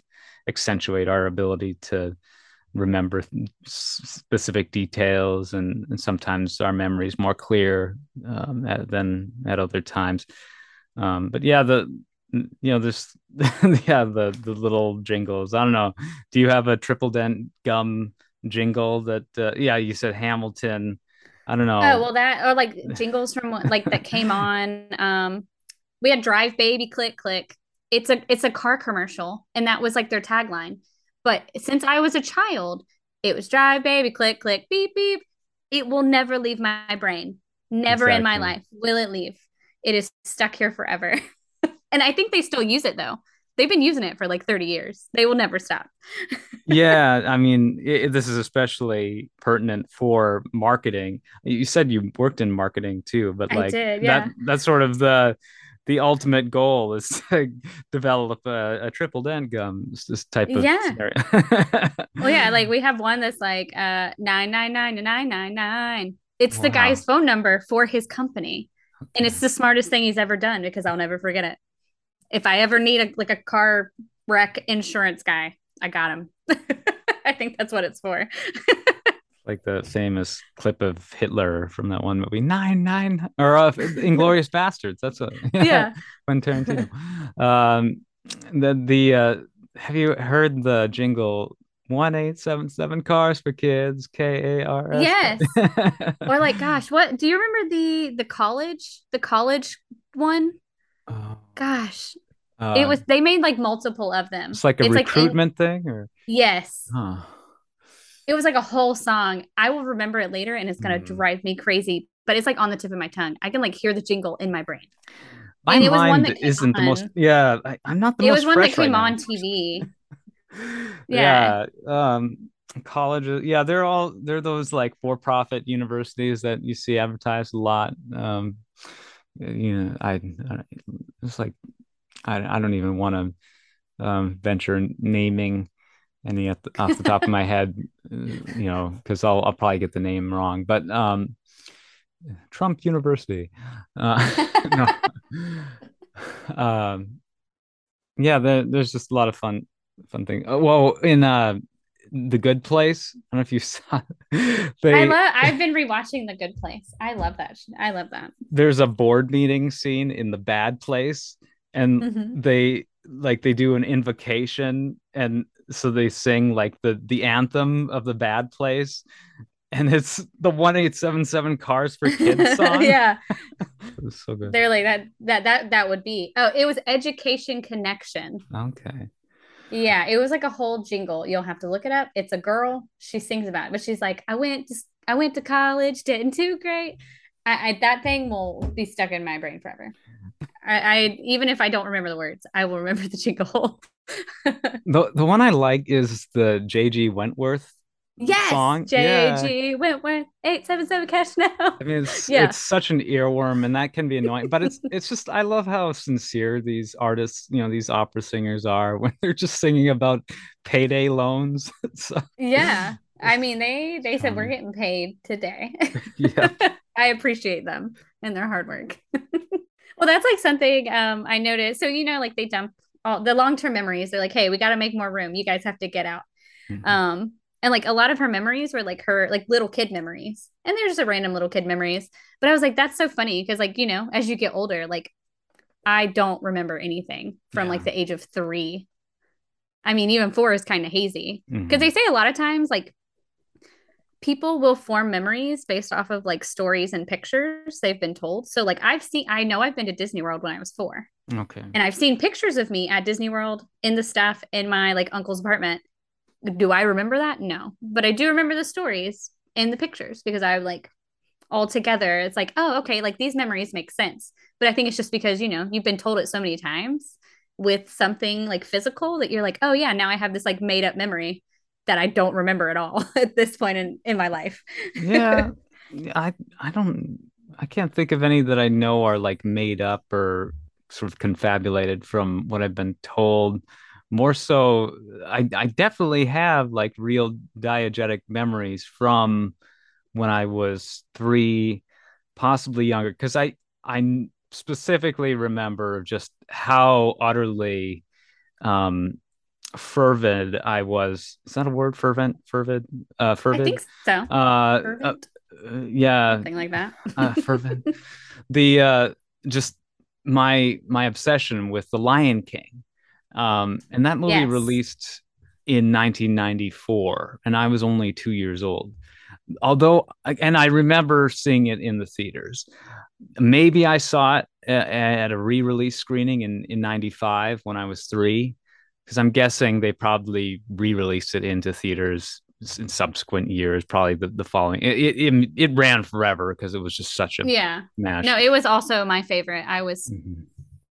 accentuate our ability to remember specific details and, and sometimes our memory is more clear um, at, than at other times um, but yeah the you know this [laughs] yeah the the little jingles i don't know do you have a Tripledent gum jingle that uh, yeah you said hamilton i don't know Oh well, that or like [laughs] jingles from what- like that came on. Um, we had "Drive Baby Click Click." It's a it's a car commercial, and that was like their tagline. But since I was a child, it was "Drive Baby Click Click Beep Beep." It will never leave my brain. Never in my life will it leave. It is stuck here forever. [laughs] and I think they still use it though. They've been using it for like 30 years. They will never stop. [laughs] yeah i mean i this is especially pertinent for marketing you said you worked in marketing too but like did, yeah. that that's sort of the the ultimate goal is [laughs] to develop a, a Tripledent gum. This type of yeah. [laughs] well, yeah, like we have one that's like uh nine nine nine nine nine nine. It's wow. the guy's phone number for his company, okay. and it's the smartest thing he's ever done because I'll never forget it. If I ever need a like a car wreck insurance guy, I got him. [laughs] I think that's what it's for. Like the famous clip of Hitler from that one movie, Nine Nine, or uh, Inglourious [laughs] Basterds. That's a [laughs] yeah, when Tarantino. Um, the the uh, have you heard the jingle? One eight seven seven cars for kids. K A R S. Yes. [laughs] or like, gosh, what do you remember the the college the college one? Oh. Gosh, uh, it was they made like multiple of them. It's like a it's recruitment like thing, or yes. Huh. It was like a whole song. I will remember it later, and it's gonna mm. drive me crazy. But it's like on the tip of my tongue. I can like hear the jingle in my brain. My and it was one that isn't on. the most. Yeah, I, am not the it most. It was one that came right on TV. [laughs] yeah. yeah. Um, colleges. Yeah, they're all they're those like for-profit universities that you see advertised a lot. Um, you know, I, I it's like I I don't even want to um, venture naming any the, off the top of my head, uh, you know, because I'll I'll probably get the name wrong. But um, Trump University, uh, [laughs] um, yeah, there, there's just a lot of fun fun thing. Uh, well, in uh, the Good Place, I don't know if you [laughs] saw. They, I love. I've been rewatching The Good Place. I love that. I love that. There's a board meeting scene in The Bad Place, and mm-hmm. they like they do an invocation and so they sing like the the anthem of the bad place and it's the 1877 cars for kids [laughs] song. Yeah. [laughs] So good. They're like that that that that would be oh it was education connection. Okay. Yeah it was like a whole jingle. You'll have to look it up. It's a girl. She sings about it but she's like i went to i went to college didn't do great. I, I that thing will be stuck in my brain forever I, I even if I don't remember the words, I will remember [laughs] the jingle. [laughs] the the one I like is the JG Wentworth yes, song. JG yeah. Wentworth eight seven seven cash now. I mean, it's [laughs] yeah. it's such an earworm, and that can be annoying. but it's it's just I love how sincere these artists, you know, these opera singers are when they're just singing about payday loans. so, yeah, I mean they they said um, we're getting paid today. yeah, I appreciate them and their hard work. Well, that's like something um, I noticed. So, you know, like they dump all the long term memories. They're like, hey, we got to make more room. You guys have to get out. Mm-hmm. Um, and like a lot of her memories were like her like little kid memories. And they're just a random little kid memories. But I was like, that's so funny because, like, you know, as you get older, like I don't remember anything from yeah. like the age of three. I mean, even four is kind of hazy because mm-hmm. they say a lot of times, like, people will form memories based off of like stories and pictures they've been told. So like I've seen I know I've been to Disney World when I was 4. Okay. And I've seen pictures of me at Disney World in the stuff in my like uncle's apartment. Do I remember that? No. But I do remember the stories in the pictures because I like all together it's like, "Oh, okay, like these memories make sense." But I think it's just because, you know, you've been told it so many times with something like physical that you're like, "Oh yeah, now I have this like made up memory." That I don't remember at all [laughs] at this point in, in my life. [laughs] yeah. I I don't I can't think of any that I know are like made up or sort of confabulated from what I've been told. More so, I I definitely have like real diegetic memories from when I was three, possibly younger, because I I specifically remember just how utterly um fervid I was. Is that a word? Fervent, fervid, uh, fervid. I think so. Uh, uh, uh yeah, something like that. [laughs] uh, fervent. The uh, just my my obsession with the Lion King, um, and that movie yes. released in 1994, and I was only two years old. Although, and I remember seeing it in the theaters. Maybe I saw it at a re-release screening in in '95 when I was three because I'm guessing they probably re-released it into theaters in subsequent years, probably the, the following. It, it, it ran forever because it was just such a yeah. Mash. No, it was also my favorite. I was mm-hmm.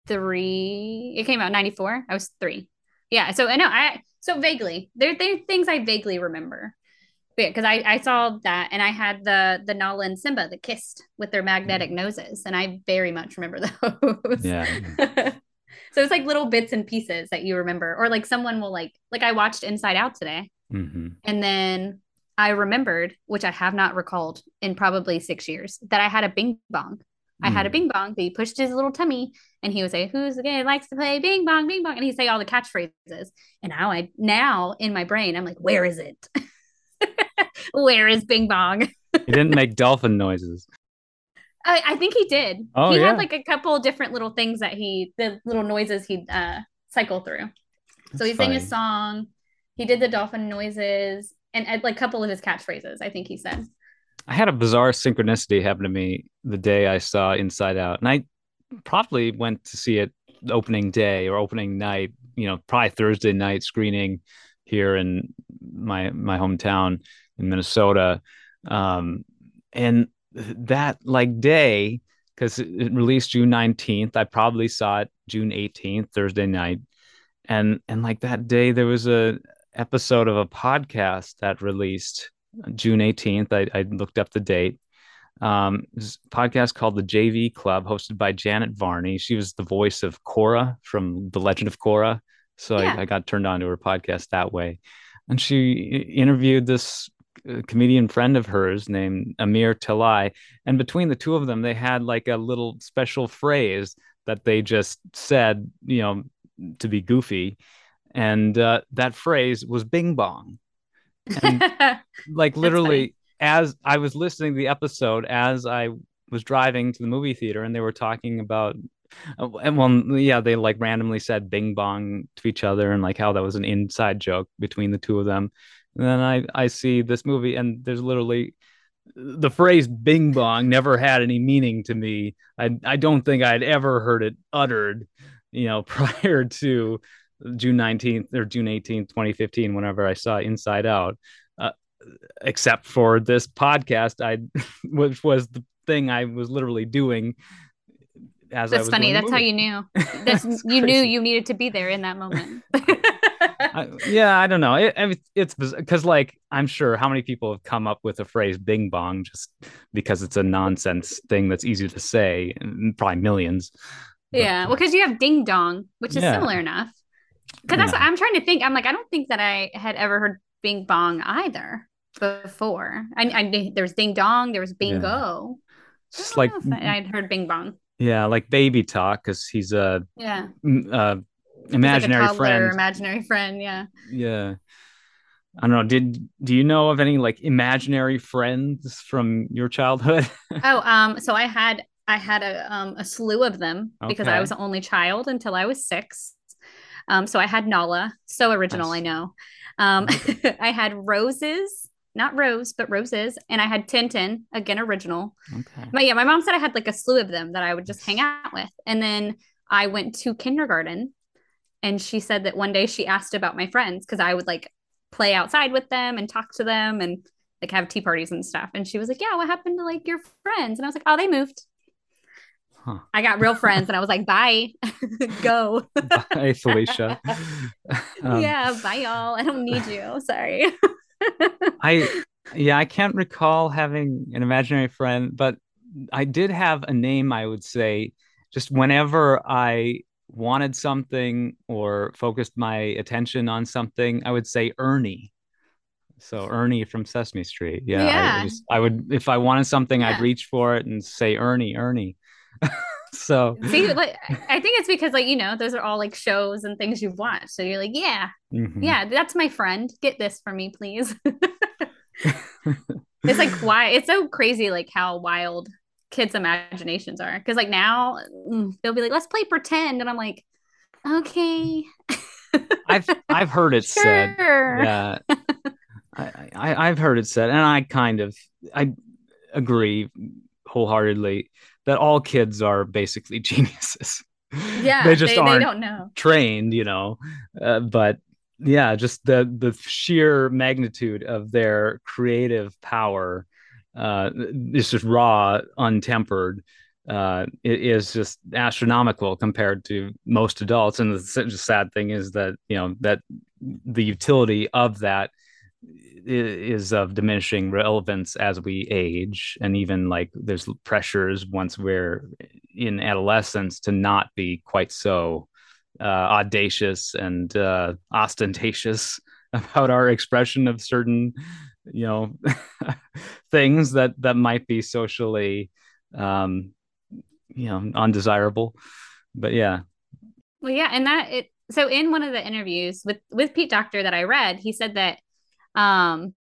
three. It came out ninety four. I was three. Yeah. So I know I so vaguely there there are things I vaguely remember. yeah, because I, I saw that and I had the the Nala and Simba that kissed with their magnetic noses, and I very much remember [laughs] those. Yeah. [laughs] so it's like little bits and pieces that you remember, or like someone will like like I watched Inside Out today, hmm and then I remembered, which I have not recalled in probably six years, that I had a bing bong. I had a Mm. bing bong that he pushed his little tummy and he would say, Who's the guy who likes to play bing bong, bing bong? And he'd say all the catchphrases. And now I now in my brain, I'm like, where is it? [laughs] where is bing bong? He didn't make dolphin noises. I, I think he did. Oh, he yeah. had like a couple different little things that he the little noises he'd uh cycle through. so That's he sang a song, he did the dolphin noises, and uh, like a couple of his catchphrases, I think he said. I had a bizarre synchronicity happen to me the day I saw Inside Out, and I probably went to see it opening day or opening night. You know, probably Thursday night screening here in my my hometown in Minnesota, um, and that like day because it released June nineteenth. I probably saw it June eighteenth, Thursday night, and and like that day there was a episode of a podcast that released June 18th. I, I looked up the date. Um, this podcast called the JV Club, hosted by Janet Varney. She was the voice of Korra from The Legend of Korra. So Yeah. I, I got turned on to her podcast that way. And she interviewed this uh, comedian friend of hers named Amir Talai. And between the two of them, they had like a little special phrase that they just said, you know, to be goofy. And uh, that phrase was bing bong And- [laughs] like literally as I was listening to the episode as I was driving to the movie theater and they were talking about uh, and well yeah they like randomly said bing bong to each other and like how that was an inside joke between the two of them and then I I see this movie and there's literally the phrase bing bong never had any meaning to me I I don't think I'd ever heard it uttered you know [laughs] prior to June 19th or June 18th 2015 whenever I saw Inside Out uh, except for this podcast I [laughs] which was the thing I was literally doing as I That's funny. That's how you knew. [laughs] That's It's you knew you needed to be there in that moment. I, yeah, I don't know. It, it- it's because, like, I'm sure how many people have come up with the phrase "bing bong" just because it's a nonsense thing that's easy to say, and probably millions. But, yeah, well, because you have ding dong, which is Yeah. similar enough. Because that's what I'm trying to think. I'm like, I don't think that I had ever heard bing bong either before. I, I there was ding dong, there was bingo. it's just like don't know if I- I'd heard bing bong. yeah, like baby talk because he's a Yeah, uh, a imaginary toddler, friend. imaginary friend. Yeah. yeah. I don't know. Did do you know of any like imaginary friends from your childhood? [laughs] Oh, um, so I had I had a um a slew of them because I was the only child until I was six. Um, so I had Nala, so original, Nice. I know. Um, [laughs] I had roses, not rose, but roses, and I had Tintin, again original. okay. But yeah, my mom said I had like a slew of them that I would just hang out with. And then I went to kindergarten and she said that one day she asked about my friends because I would like play outside with them and talk to them and like have tea parties and stuff. And she was like, Yeah, what happened to like your friends? And I was like, Oh, they moved. Huh. I got real friends and I was like, Bye, [laughs] go. Bye, Felicia. [laughs] Um, yeah, bye, y'all. I don't need you. Sorry. [laughs] I yeah, I can't recall having an imaginary friend, but I did have a name I would say just whenever I wanted something or focused my attention on something, I would say Ernie. So Ernie from Sesame Street. Yeah. I, Yeah. just, I would if I wanted something, I'd reach for it and say Ernie, Ernie. [laughs] so See, like, I think it's because, like, you know, those are all like shows and things you've watched. So you're like, Yeah, mhm. yeah, that's my friend. Get this for me, please. [laughs] it's like why it's so crazy like how wild kids imaginations are. Because like now mm, they'll be like let's play pretend and i'm like okay. I've I've heard it [laughs] said. yeah. I, I i've heard it said and i kind of i agree wholeheartedly that all kids are basically [laughs] geniuses. Yeah they just they, aren't don't know. trained you know? Uh, but yeah just the the sheer magnitude of their creative power uh is just raw untempered uh it is just astronomical compared to most adults. And the sad thing is that you know that the utility of that is of diminishing relevance as we age. And even like there's pressures once we're in adolescence to not be quite so uh, audacious and uh, ostentatious [laughs] about our expression of certain you know [laughs] things that that might be socially um you know undesirable. But yeah. Well yeah and that it so in one of the interviews with with Pete Docter that I read he said that um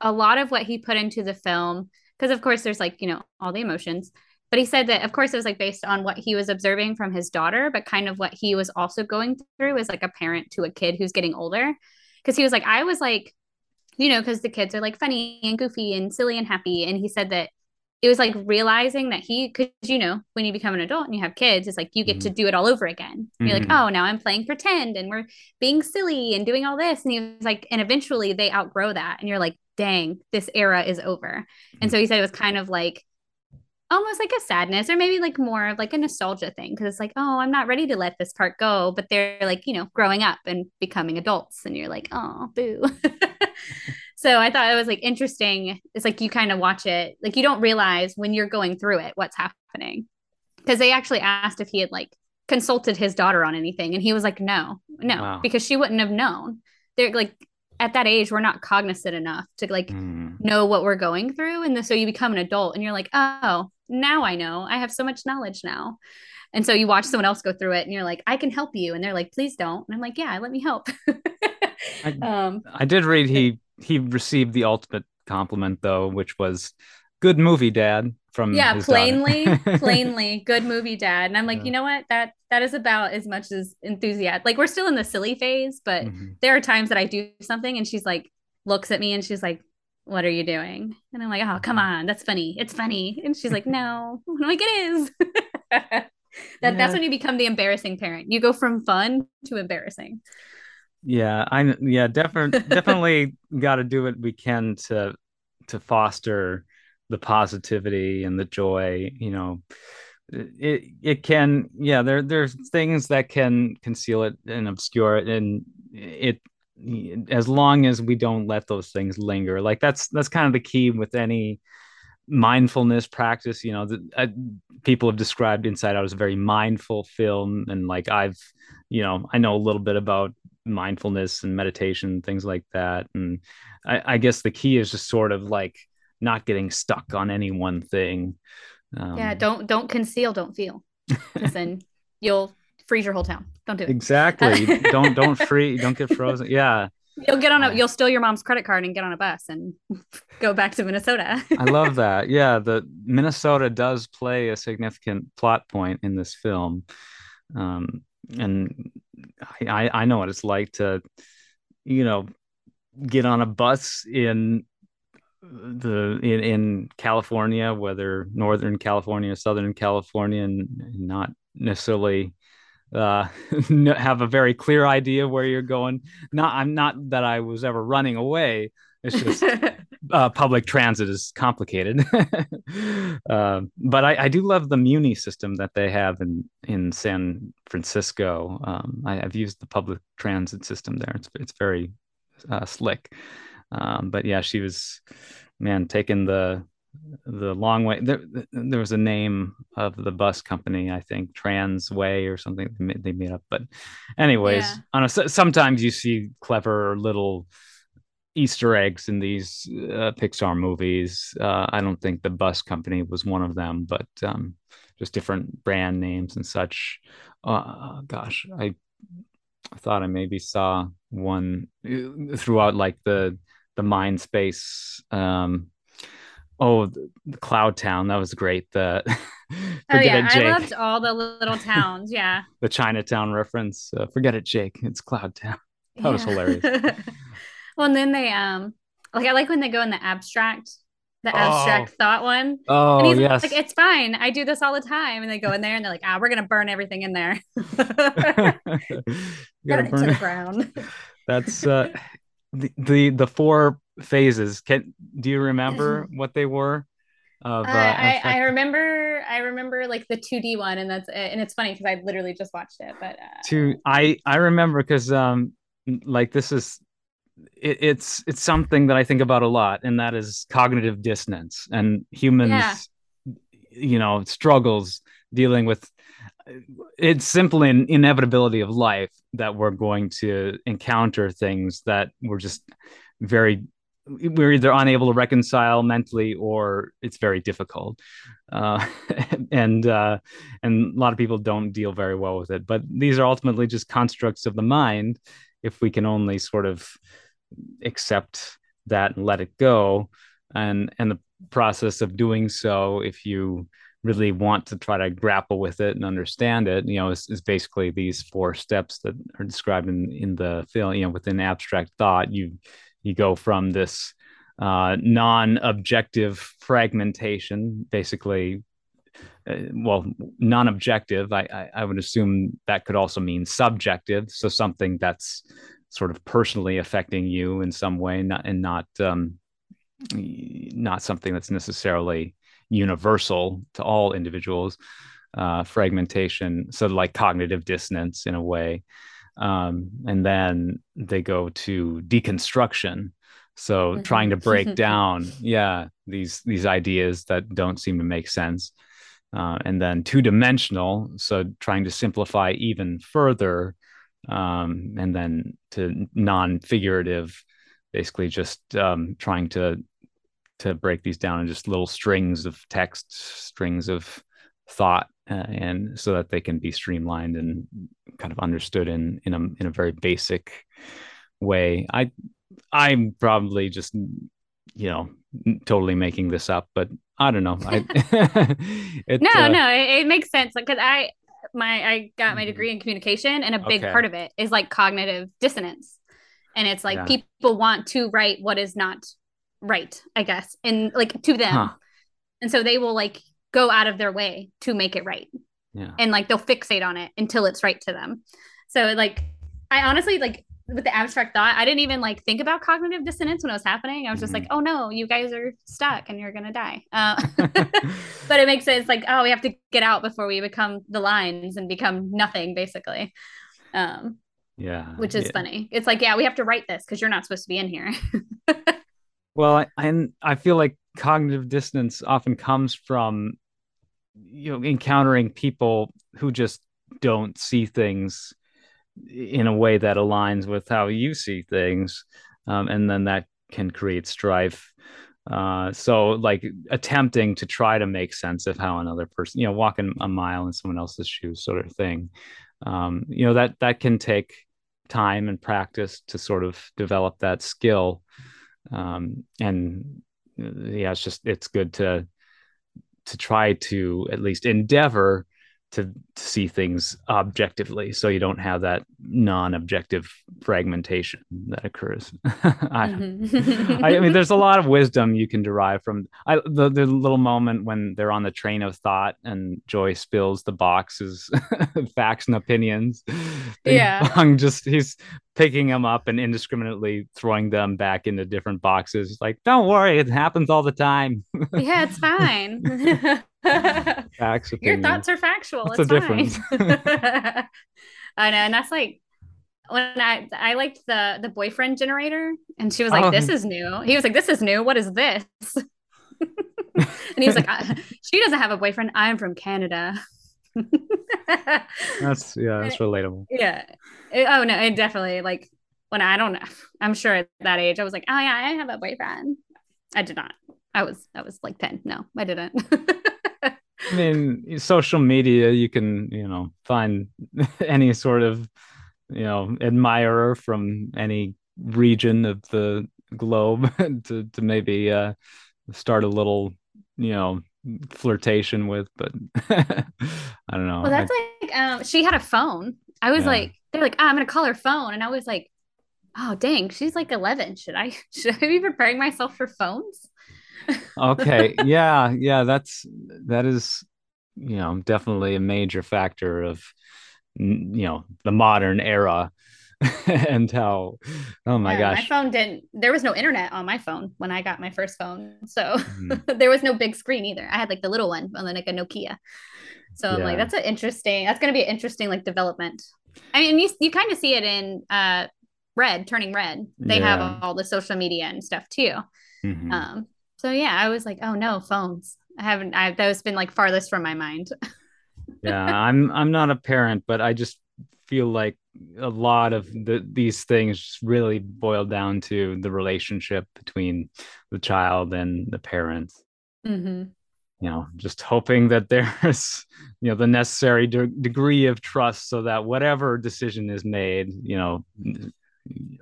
a lot of what he put into the film because of course there's like you know all the emotions but he said that of course it was like based on what he was observing from his daughter but kind of what he was also going through as like a parent to a kid who's getting older. Because he was like i was like you know because the kids are like funny and goofy and silly and happy and he said that it was like realizing that he because you know when you become an adult and you have kids it's like you get mm-hmm. to do it all over again mm-hmm. you're like mm-hmm. oh now i'm playing pretend and we're being silly and doing all this and he was like and eventually they outgrow that and you're like dang this era is over mm-hmm. and so he said it was kind of like almost like a sadness or maybe like more of like a nostalgia thing because it's like oh i'm not ready to let this part go but they're like you know growing up and becoming adults and you're like oh boo [laughs] so i thought it was like interesting it's like you kind of watch it like you don't realize when you're going through it what's happening because they actually asked if he had like consulted his daughter on anything and he was like no no wow. because she wouldn't have known they're like at that age we're not cognizant enough to like mm. know what we're going through and the, so you become an adult and you're like oh now I know. I have so much knowledge now. And so you watch someone else go through it and you're like, I can help you. And they're like, please don't. And I'm like, yeah, let me help. [laughs] I, [laughs] um, I did read he he received the ultimate compliment though, which was good movie dad from yeah plainly [laughs] plainly good movie dad and i'm like yeah. you know what that that is about as much as enthusiasm like we're still in the silly phase but mm-hmm. there are times that i do something and she's like looks at me and she's like what are you doing? And I'm like, oh, come on, that's funny. It's funny. And she's like, no. [laughs] I'm like, it is. that yeah. that's when you become the embarrassing parent. You go from fun to embarrassing. Yeah, I yeah, [laughs] definitely definitely got to do what we can to to foster the positivity and the joy, you know. It it can yeah, there there's things that can conceal it and obscure it and it as long as we don't let those things linger like that's that's kind of the key with any mindfulness practice you know the, uh, people have described inside out as a very mindful film and like i've you know i know a little bit about mindfulness and meditation things like that and I, I guess the key is just sort of like not getting stuck on any one thing um, yeah don't don't conceal don't feel then [laughs] you'll freeze your whole town. Don't do it. Exactly. [laughs] don't don't free. Don't get frozen. Yeah. You'll get on a. You'll steal your mom's credit card and get on a bus and [laughs] go back to Minnesota. I love that. Yeah, the Minnesota does play a significant plot point in this film, um, and I I know what it's like to, you know, get on a bus in the in, in California, whether Northern California, or Southern California, and not necessarily uh, [laughs] have a very clear idea where you're going. Not, I'm not that I was ever running away. It's just [laughs] uh, public transit is complicated. uh, [laughs] but I, I, do love the Muni system that they have in in San Francisco. Um, I, have used the public transit system there. It's it's very uh, slick. Um, but yeah, she was man taking the the long way there, there was a name of the bus company i think transway or something they made up but anyways yeah. on a, sometimes you see clever little easter eggs in these uh, pixar movies uh, i don't think the bus company was one of them but um, just different brand names and such uh, gosh i I thought i maybe saw one uh, throughout like the the mind space um, Oh, Cloud Town. That was great. The [laughs] oh yeah, I loved all the little towns. Yeah. [laughs] the Chinatown reference. Uh, forget it, Jake. It's Cloud Town. That yeah. was hilarious. [laughs] well, and then they um like I like when they go in the abstract, the oh. abstract thought one. Oh and he's yes. Like it's fine. I do this all the time, and they go in there and they're like, ah, we're gonna burn everything in there. [laughs] gotta burn to the ground. [laughs] That's uh the the the four phases. Can do you remember what they were? Of, uh, I, I, I remember I remember like the 2D one, and that's it. and it's funny because I literally just watched it. But uh... to I I remember because um like this is it, it's it's something that I think about a lot, and that is cognitive dissonance and humans, yeah. you know, struggles dealing with. It's simply an inevitability of life that we're going to encounter things that we're just very we're either unable to reconcile mentally or it's very difficult uh, [laughs] and uh, and a lot of people don't deal very well with it but these are ultimately just constructs of the mind if we can only sort of accept that and let it go and and the process of doing so if you really want to try to grapple with it and understand it you know is, is basically these four steps that are described in in the film you know within abstract thought. You you go from this uh, non-objective fragmentation basically uh, well non-objective I, I, I would assume that could also mean subjective so something that's sort of personally affecting you in some way, not and not um, not something that's necessarily universal to all individuals. Uh, fragmentation, so like cognitive dissonance in a way, um, and then they go to deconstruction. So mm-hmm. trying to break [laughs] down, yeah, these these ideas that don't seem to make sense. Uh, and then two dimensional, so trying to simplify even further um, and then to non-figurative, basically just um, trying to to break these down in just little strings of text, strings of thought, uh, and so that they can be streamlined and kind of understood in in a in a very basic way. I I'm probably just you know totally making this up, but I don't know. I, [laughs] [laughs] it, no, uh, no, it, it, makes sense because I my I got my mm-hmm. degree in communication, and a big okay. part of it is like cognitive dissonance, and it's like yeah. people want to write what is not right, I guess, and like to them, huh. and so they will like go out of their way to make it right, yeah, and like they'll fixate on it until it's right to them. So like, I honestly like with the abstract thought, I didn't even like think about cognitive dissonance when it was happening. I was just mm-hmm. like, oh no, you guys are stuck and you're gonna die. Uh, [laughs] [laughs] but it makes sense like, oh, we have to get out before we become the lines and become nothing, basically. Um, yeah, which is yeah. funny. It's like, yeah, we have to write this because you're not supposed to be in here. [laughs] well, I, and I feel like cognitive dissonance often comes from you know encountering people who just don't see things in a way that aligns with how you see things um, and then that can create strife. Uh, so like attempting to try to make sense of how another person you know walking a mile in someone else's shoes sort of thing. Um, you know that that can take time and practice to sort of develop that skill. Um, and yeah it's just it's good to to try to at least endeavor to, to see things objectively so you don't have that non-objective fragmentation that occurs. [laughs] I, mm-hmm. I, mean there's a lot of wisdom you can derive from I, the, the little moment when they're on the train of thought and joy spills the boxes [laughs] facts and opinions. Yeah. [laughs] Bong just he's picking them up and indiscriminately throwing them back into different boxes. Like don't worry it happens all the time. Yeah it's fine [laughs] Facts, Your thoughts are factual. What's it's the difference? [laughs] [laughs] I know, and that's like when I I liked the the boyfriend generator, and she was like, oh. "This is new." He was like, "This is new. What is this?" and he was like, "She doesn't have a boyfriend. I'm from Canada." that's yeah, that's relatable. Yeah. It, oh no, it definitely like when I don't know. I'm sure at that age, I was like, "Oh yeah, I have a boyfriend." I did not. I was I was like ten. No, I didn't. I mean, social media, you can, you know, find [laughs] any sort of, you know, admirer from any region of the globe [laughs] to, to maybe uh, start a little, you know, flirtation with, but [laughs] I don't know. Well, that's I, like, um, she had a phone. I was yeah. like, they're like, oh, I'm going to call her phone. And I was like, oh, dang, she's like 11. Should I, should I be preparing myself for phones? Okay [laughs] yeah yeah that's that is you know definitely a major factor of you know the modern era [laughs] and how oh my yeah, gosh my phone didn't there was no internet on my phone when i got my first phone so mm. [laughs] there was no big screen either i had like the little one on like a nokia so i'm like that's an interesting that's going to be an interesting like development i mean you, you kind of see it in uh red, turning red. They yeah. have all the social media and stuff too. Mm-hmm. Um, so yeah, I was like, oh no, phones. I haven't. I those been like farthest from my mind. [laughs] yeah, I'm I'm not a parent, but I just feel like a lot of the, these things really boil down to the relationship between the child and the parents. Mm-hmm. You know, just hoping that there's, [laughs] you know, the necessary de- degree of trust so that whatever decision is made, you know,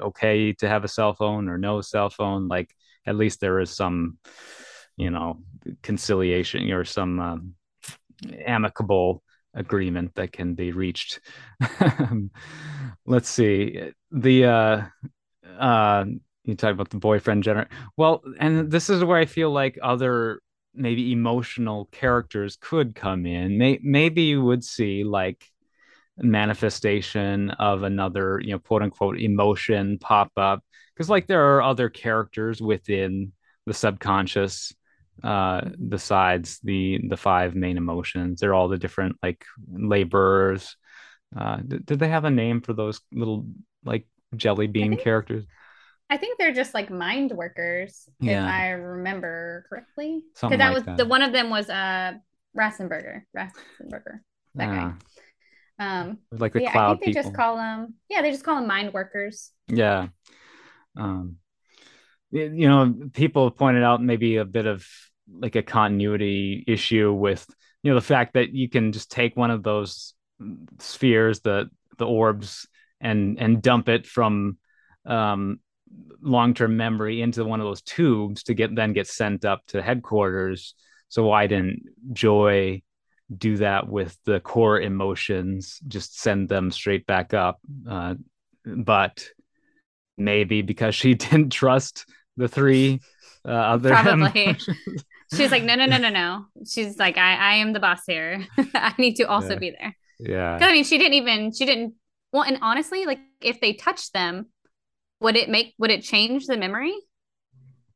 okay to have a cell phone or no cell phone, like at least there is some, you know, conciliation or some um, amicable agreement that can be reached. [laughs] Let's see. The uh uh you talk about the boyfriend gener well, and this is where I feel like other maybe emotional characters could come in. May- maybe you would see like manifestation of another, you know, quote unquote emotion pop up. Because like there are other characters within the subconscious uh besides the the five main emotions. They're all the different like laborers. Uh did, did they have a name for those little like jelly bean I think, characters? I think they're just like mind workers yeah. if i remember correctly. Because that like was that. the one of them was uh rassenberger Rasenberger that guy. Um like the yeah, cloud I think they people. just call them yeah they just call them mind workers. Yeah um you know people pointed out maybe a bit of like a continuity issue with you know the fact that you can just take one of those spheres the the orbs and and dump it from um long-term memory into one of those tubes to get then get sent up to headquarters. So why didn't joy do that with the core emotions just send them straight back up? Uh, but maybe because she [laughs] didn't trust the three uh, other [laughs] probably. [laughs] she's like no no no no no. She's like i i am the boss here. I need to also yeah. be there. Yeah. I mean she didn't even she didn't well and honestly like if they touched them would it make would it change the memory?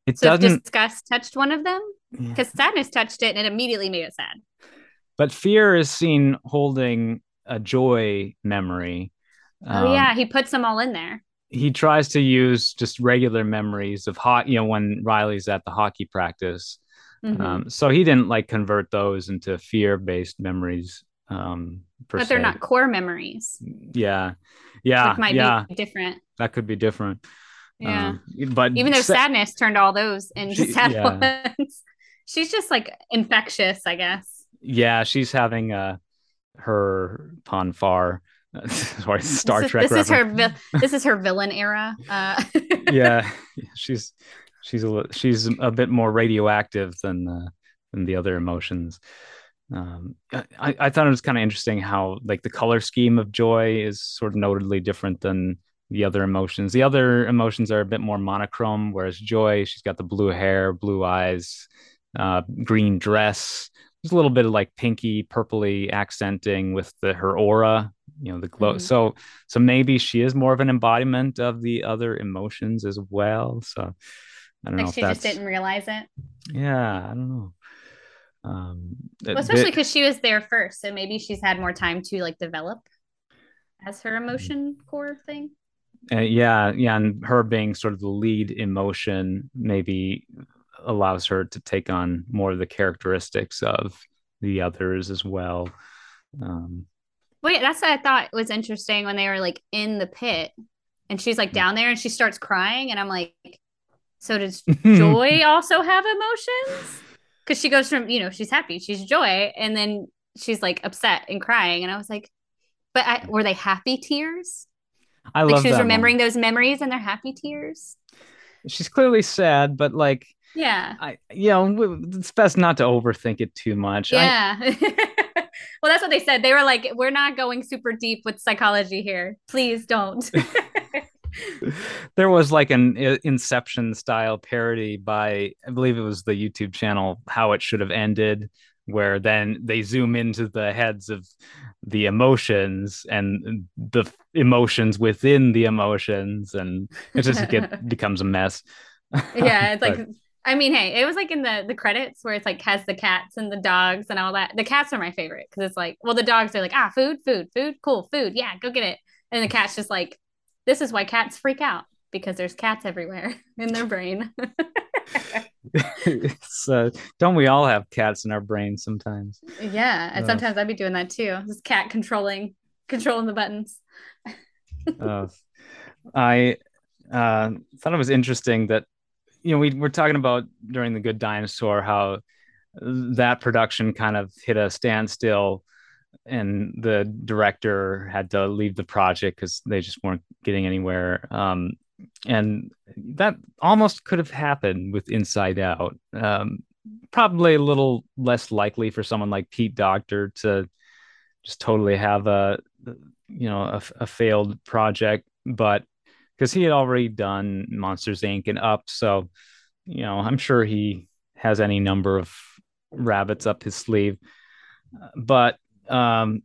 It so doesn't disgust touched one of them? Because yeah. sadness touched it and it immediately made it sad. But fear is seen holding a joy memory. Oh um, yeah he puts them all in there he tries to use just regular memories of hot you know when riley's at the hockey practice. Mm-hmm. um, so he didn't like convert those into fear-based memories um, but they're se. not core memories. Yeah. Yeah might yeah. be different. That could be different. Yeah. Um, but even though sa- sadness turned all those into she, sad yeah. ones. [laughs] She's just like infectious i guess. Yeah she's having uh her Pon farr [laughs] Sorry, Star this Trek. Is, this reference. is her. this is her villain era. Uh. [laughs] yeah, [laughs] she's she's a she's a bit more radioactive than uh, than the other emotions. Um, I I thought it was kind of interesting how like the color scheme of joy is sort of notably different than the other emotions. The other emotions are a bit more monochrome, whereas joy, she's got the blue hair, blue eyes, uh, green dress. There's a little bit of like pinky, purpley accenting with the her aura you know the glow. Mm-hmm. so so maybe she is more of an embodiment of the other emotions as well. So i don't like know she just didn't realize it? Yeah i don't know. Um well, especially because she was there first so maybe she's had more time to like develop as her emotion core thing. Uh, yeah yeah and her being sort of the lead emotion maybe allows her to take on more of the characteristics of the others as well. Um Wait, that's what I thought was interesting when they were like in the pit and she's like down there and she starts crying. And I'm like, so does [laughs] Joy also have emotions? Because she goes from, you know, she's happy, she's joy, and then she's like upset and crying. And I was like, but I, were they happy tears? I like love she was remembering those memories and they're happy tears. She's clearly sad, but like, yeah, I, you know, it's best not to overthink it too much. Yeah. I, [laughs] well, that's what they said. They were like, we're not going super deep with psychology here. Please don't. [laughs] [laughs] there was like an Inception style parody by, I believe it was the YouTube channel, How It Should Have Ended, where then they zoom into the heads of the emotions and the emotions within the emotions, and it just get, [laughs] becomes a mess. Yeah, it's like I mean, hey, it was like in the the credits where it's like has the cats and the dogs and all that. The cats are my favorite because it's like, well, the dogs are like, ah, food, food, food, cool, food, yeah, go get it. And the cat's just like, this is why cats freak out because there's cats everywhere [laughs] in their brain. [laughs] so don't we all have cats in our brains sometimes? Yeah, and uh, sometimes I'd be doing that too. This cat controlling controlling the buttons. [laughs] uh, I uh, thought it was interesting that you know we were talking about during the Good Dinosaur how that production kind of hit a standstill and the director had to leave the project because they just weren't getting anywhere. Um, and that almost could have happened with Inside Out. Um, probably a little less likely for someone like Pete Docter to just totally have a you know a, a failed project, but because he had already done Monsters Inc. and Up, so you know I'm sure he has any number of rabbits up his sleeve. But um,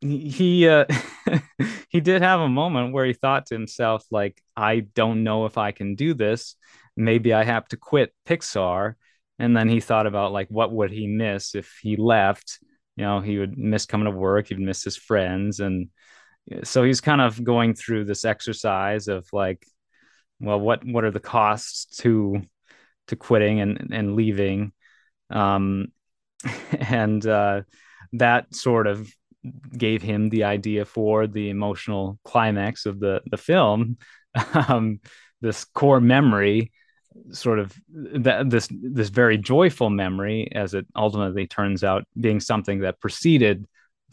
he uh, [laughs] he did have a moment where he thought to himself like i don't know if i can do this maybe i have to quit pixar and then he thought about like what would he miss if he left you know he would miss coming to work he'd miss his friends and so he's kind of going through this exercise of like well what what are the costs to to quitting and and leaving? Um [laughs] and uh that sort of gave him the idea for the emotional climax of the the film. [laughs] Um, this core memory sort of that this this very joyful memory as it ultimately turns out being something that proceeded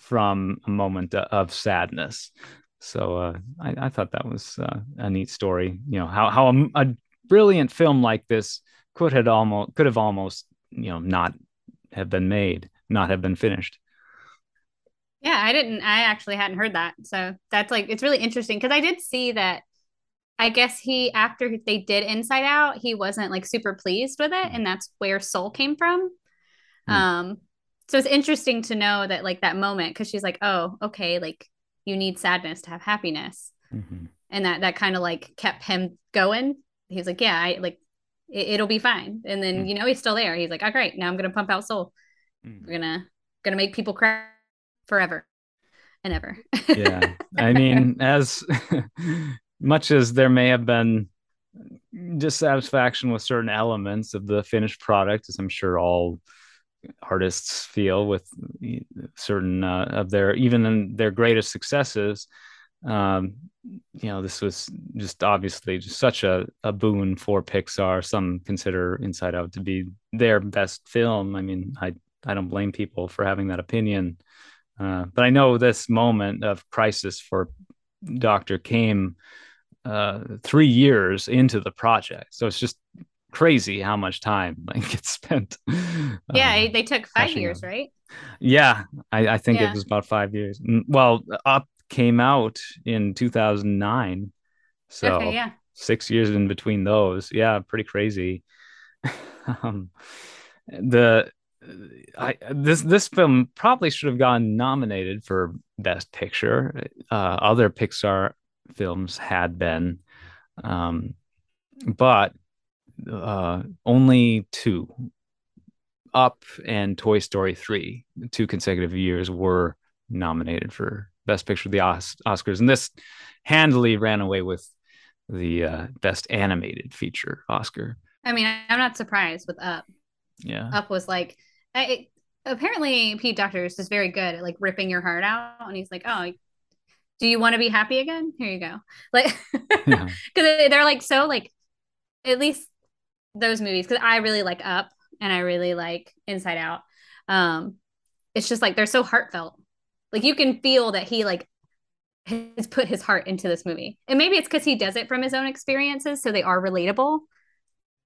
from a moment of sadness so uh, I, I, thought that was uh, a neat story you know how how a, a brilliant film like this could have almost could have almost you know not have been made not have been finished yeah, I didn't. I actually hadn't heard that. So that's like it's really interesting because I did see that. I guess he after they did Inside Out, he wasn't like super pleased with it, and that's where Soul came from. Mm. Um, so it's interesting to know that like that moment because she's like, oh, okay, like you need sadness to have happiness, mm-hmm. and that that kind of like kept him going. He was like, yeah, I like it, will be fine, and then mm. you know he's still there. He's like, oh great, now I'm gonna pump out Soul. Mm. We're gonna gonna make people cry forever and ever. [laughs] yeah. I mean, as [laughs] much as there may have been dissatisfaction with certain elements of the finished product, as I'm sure all artists feel with certain uh, of their even in their greatest successes um, you know this was just obviously just such a, a boon for pixar. Some consider inside out to be their best film. I mean i i don't blame people for having that opinion. Uh, but I know this moment of crisis for Docter came uh, three years into the project, so it's just crazy how much time [laughs] like gets spent. Yeah, uh, they took five years, right? Yeah, I, I think yeah. it was about five years. Well, Up came out in 2009, so okay, yeah. six years in between those. Yeah, pretty crazy. [laughs] um, the I this this film probably should have gotten nominated for Best Picture. Uh, other Pixar films had been, um, but uh, only two, Up and Toy Story three, two consecutive years were nominated for Best Picture of the Os- Oscars, and this handily ran away with the uh, Best Animated Feature Oscar. I mean, I'm not surprised with Up. Yeah, Up was like I, apparently Pete Docter is just very good at like ripping your heart out, and he's like, "Oh, do you want to be happy again? Here you go." Like, because [laughs] yeah. [laughs] they're like so like, at least those movies because I really like Up and I really like Inside Out. Um, it's just like they're so heartfelt. Like you can feel that he like has put his heart into this movie, and maybe it's because he does it from his own experiences, so they are relatable.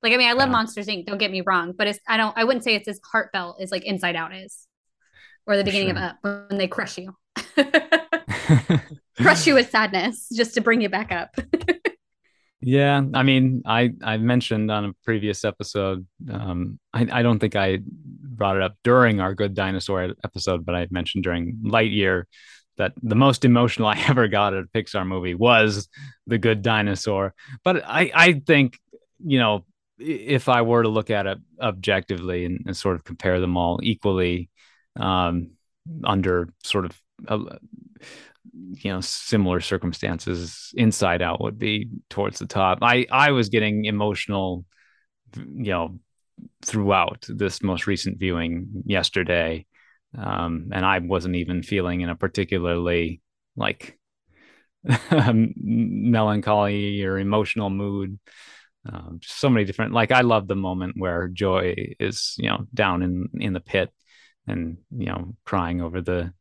Like, I mean, I love yeah. Monsters Inc. Don't get me wrong, but it's I don't I wouldn't say it's as heartfelt as like Inside Out is, or the beginning sure. of Up when they crush you, [laughs] [laughs] crush you with sadness just to bring you back up. [laughs] yeah, I mean, I I mentioned on a previous episode, um, I I don't think I brought it up during our Good Dinosaur episode, but I mentioned during Lightyear that the most emotional [laughs] I ever got at a Pixar movie was the Good Dinosaur. But I I think you know if I were to look at it objectively and, and sort of compare them all equally um, under sort of uh, you know similar circumstances inside out would be towards the top. I i was getting emotional you know throughout this most recent viewing yesterday. Um and i wasn't even feeling in a particularly like [laughs] melancholy or emotional mood. Um, so many different like i love the moment where joy is you know down in in the pit and you know crying over the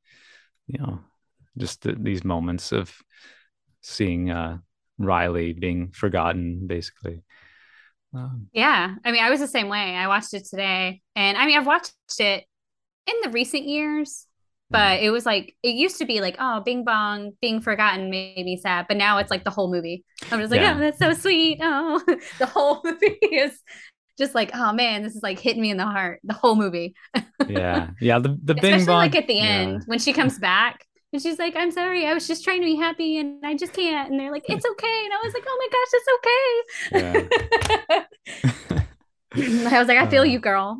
you know just the, these moments of seeing uh, Riley being forgotten, basically. Um, yeah, I mean, I was the same way. I watched it today, and I mean, I've watched it in the recent years, but it was like it used to be like, oh, Bing Bong being forgotten made me sad, but now it's like the whole movie. I'm just like, yeah. oh, that's so sweet. Oh, [laughs] the whole movie [laughs] is just like, oh man, this is like hitting me in the heart. The whole movie. [laughs] yeah, yeah. The the Bing Especially Bong, like at the yeah. end when she comes back and she's like, I'm sorry, I was just trying to be happy and I just can't. And they're like, it's okay. And I was like, oh my gosh, it's okay. Yeah. [laughs] I was like, I feel uh, you, girl.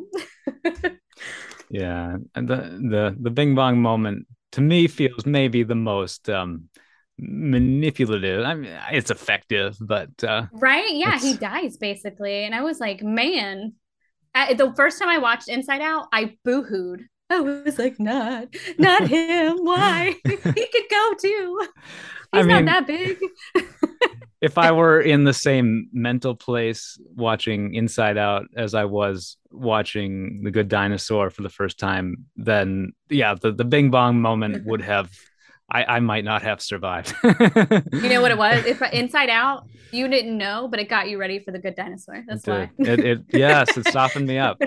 [laughs] yeah. And the, the, the Bing Bong moment to me feels maybe the most um, manipulative. I mean, it's effective, but. Uh, right. Yeah. He dies basically. And I was like, man, I, the first time I watched Inside Out, I boohooed I was like, not, [laughs] not him. Why? [laughs] [laughs] he could go too. He's I mean, not that big. if I were in the same mental place watching Inside Out as I was watching The Good Dinosaur for the first time, then yeah, the, the Bing Bong moment would have I, I might not have survived. you know what it was? If Inside Out, you didn't know, but it got you ready for the Good Dinosaur. That's it why. it, it yes, it softened me up.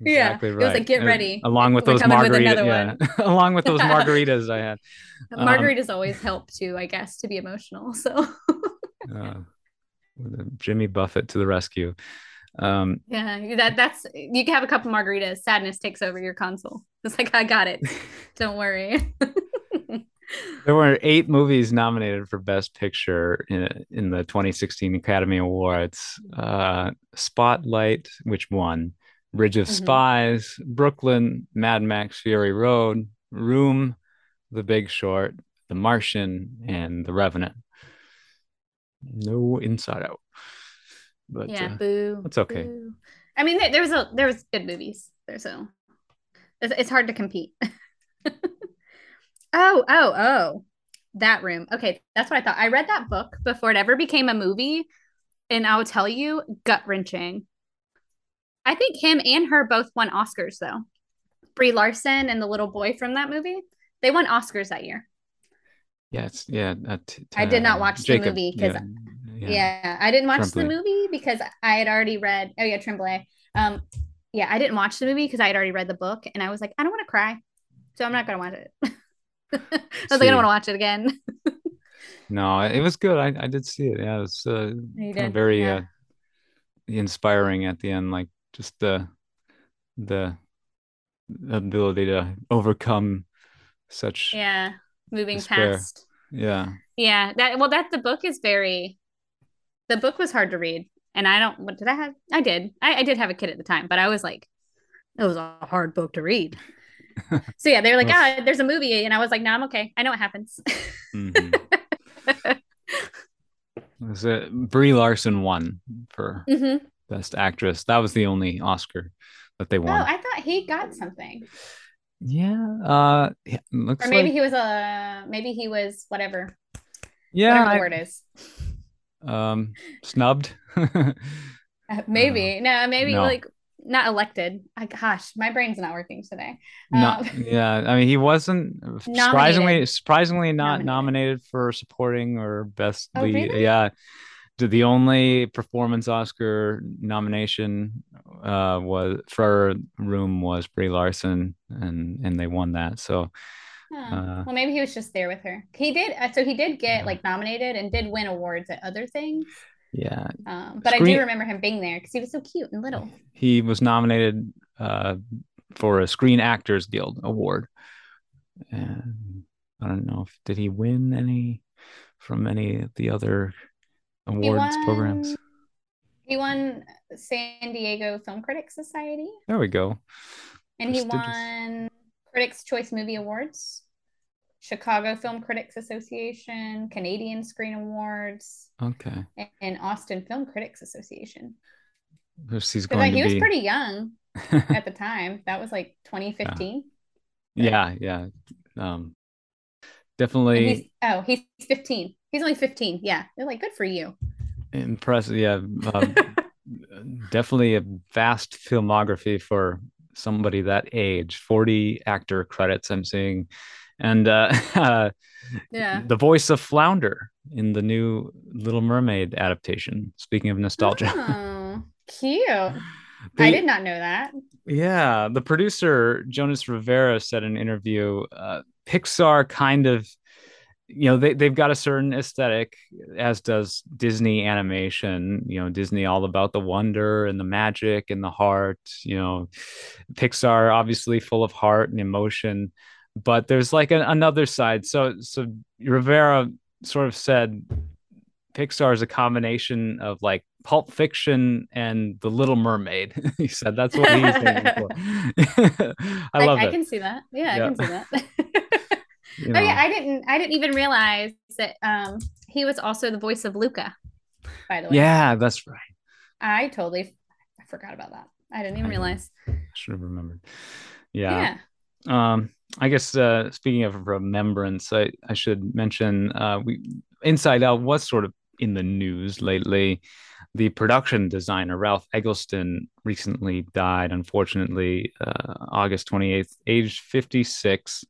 Exactly yeah, right. it was like get ready. along with those margaritas, yeah. [laughs] along with those margaritas I had. [laughs] Margaritas um, always help too, I guess, to be emotional. So. [laughs] uh, Jimmy Buffett to the rescue. Um, yeah, that that's you can have a couple margaritas. Sadness takes over your console. It's like I got it. Don't worry. there were eight movies nominated for Best Picture in, in the 2016 Academy Awards. Uh, Spotlight, which won. Bridge of mm-hmm. Spies, Brooklyn, Mad Max Fury Road, Room, The Big Short, The Martian, and The Revenant. No Inside Out. But yeah, uh, boo. It's okay. Boo. I mean, there, there was a there was good movies there, so it's, it's hard to compete. [laughs] oh, oh, oh, that room. Okay, that's what I thought. I read that book before it ever became a movie, and I will tell you, gut wrenching. I think him and her both won Oscars though. Brie Larson and the little boy from that movie, they won Oscars that year. Yes, yeah. Uh, t- t- I did not watch Jacob, the movie because yeah, yeah. yeah, I didn't watch Tremblay. the movie because I had already read. Oh yeah, Tremblay. Um, yeah, I didn't watch the movie because I had already read the book, and I was like, I don't want to cry, so I'm not gonna watch it. [laughs] I was see. like, I don't want to watch it again. [laughs] no, it was good. I, I did see it. Yeah, it was uh, very yeah. uh, inspiring at the end. Like just the the ability to overcome such yeah moving despair. past yeah yeah that well that the book is very the book was hard to read and i don't what did i have i did I, I did have a kid at the time but i was like it was a hard book to read [laughs] so yeah they're like ah there's a movie and i was like no i'm okay i know what happens mm-hmm. [laughs] was it brie larson won for mm-hmm. Best Actress. That was the only Oscar that they won. Oh, I thought he got something. Yeah. Uh looks or maybe like... he was a maybe he was whatever. Yeah. Whatever the word is. Um snubbed. [laughs] uh, maybe. Uh, no, maybe no. like not elected. I, gosh, my brain's not working today. Um, [laughs] yeah, I mean, he wasn't surprisingly surprisingly not nominated. nominated for supporting or best oh, lead. Really? Yeah, the only performance Oscar nomination uh, was for Room was Brie Larson, and and they won that. So, uh, well, maybe he was just there with her. He did, uh, so he did get yeah. like nominated and did win awards at other things. Yeah, um, but Screen- I do remember him being there because he was so cute and little. He was nominated uh, for a Screen Actors Guild award, and I don't know if did he win any from any of the other awards won, programs? He won San Diego Film Critics Society. There we go. And he won Critics Choice Movie Awards. Chicago Film Critics Association, Canadian Screen Awards, Okay. and Austin Film Critics Association. He's going like, to he was pretty young [laughs] at the time. That was like 2015. yeah, yeah. Um, definitely he's oh, he's 15. He's only 15. Yeah. They're like, good for you. impressive. Yeah. Um, [laughs] definitely a vast filmography for somebody that age 40 actor credits i'm seeing and uh, [laughs] Yeah. the voice of flounder in the new little mermaid adaptation speaking of nostalgia Oh, cute. [laughs] I did not know that. yeah the producer jonas rivera said in an interview uh, pixar kind of you know they, they've got a certain aesthetic as does disney animation you know disney all about the wonder and the magic and the heart you know pixar obviously full of heart and emotion but there's like an, another side so so rivera sort of said pixar is a combination of like pulp fiction and the little mermaid [laughs] he said that's what he's thinking for [laughs] [laughs] i love I it can see that. Yeah, Yeah. I can see that. You Oh yeah, I didn't I didn't even realize that um he was also the voice of Luca, by the way. yeah that's right I totally I forgot about that. I didn't even I realize. I should have remembered. Yeah. Yeah. Um, I guess uh, speaking of remembrance, I, I should mention uh, we Inside Out was sort of in the news lately. The production designer Ralph Eggleston recently died, unfortunately, uh, August 28th, aged 56.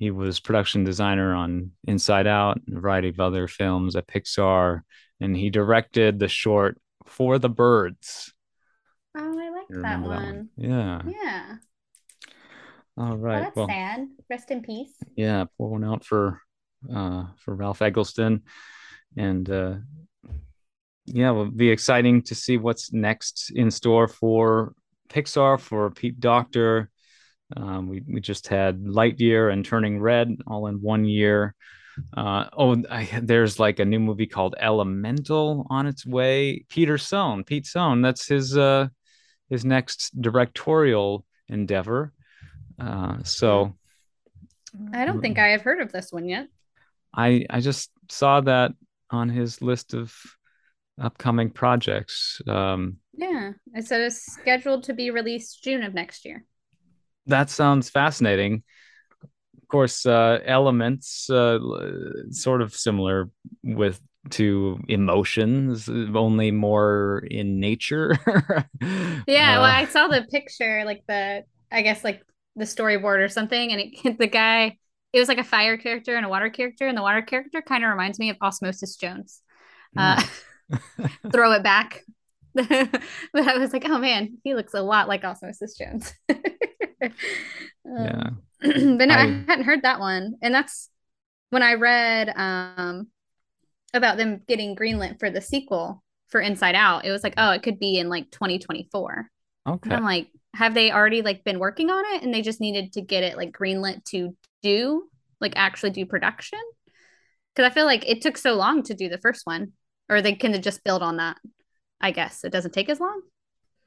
He was production designer on Inside Out and a variety of other films at Pixar, and he directed the short For the Birds. Oh, I like that remember one. Yeah. Yeah. All right. Right. that's well, sad. Rest in peace. yeah, pour one out for uh for Ralph Eggleston. And uh yeah, will be exciting to see what's next in store for Pixar for Pete Docter. Um, we we just had Lightyear and Turning Red all in one year. Uh, oh, I, there's like a new movie called Elemental on its way. Peter Sohn, Pete Sohn, that's his uh his next directorial endeavor. Uh, so I don't think I have heard of this one yet. I I just saw that on his list of upcoming projects. Um, Yeah. It said it's scheduled to be released June of next year. That sounds fascinating. Of course, uh, elements uh, sort of similar with to emotions, only more in nature. [laughs] Yeah, well, Uh, I saw the picture, like the, I guess like the storyboard or something, and it, [laughs] the guy, it was like a fire character and a water character, and the water character kind of reminds me of Osmosis Jones. Uh, [laughs] throw it back. but I was like, oh man, he looks a lot like Osmosis Jones. Yeah. Um, [clears throat] but no, I, I- hadn't heard that one, and that's when I read um about them getting greenlit for the sequel for Inside Out. It was like, oh, it could be in like 2024. And Okay. I'm like, have they already like been working on it and they just needed to get it like greenlit to do like actually do production? Because I feel like it took so long to do the first one, or they can just build on that. I guess it doesn't take as long.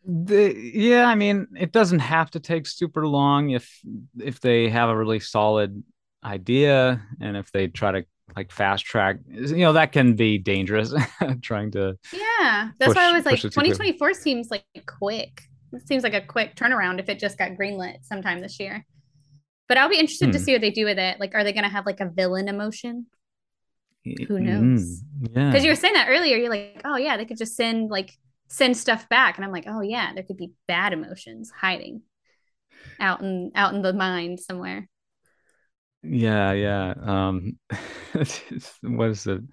The, yeah, I mean, it doesn't have to take super long if if they have a really solid idea and if they try to like fast track, you know, that can be dangerous [laughs] trying to Yeah, that's why I was like, push it too quick. 2024 seems like quick. It seems like a quick turnaround if it just got greenlit sometime this year. But I'll be interested to Hmm. see what they do with it. Like, are they going to have like a villain emotion? Who knows? Mm, yeah. Because you were saying that earlier. You're like, oh yeah, they could just send like send stuff back, and I'm like, oh yeah, there could be bad emotions hiding out in out in the mind somewhere. Yeah, yeah. Um, [laughs] what is the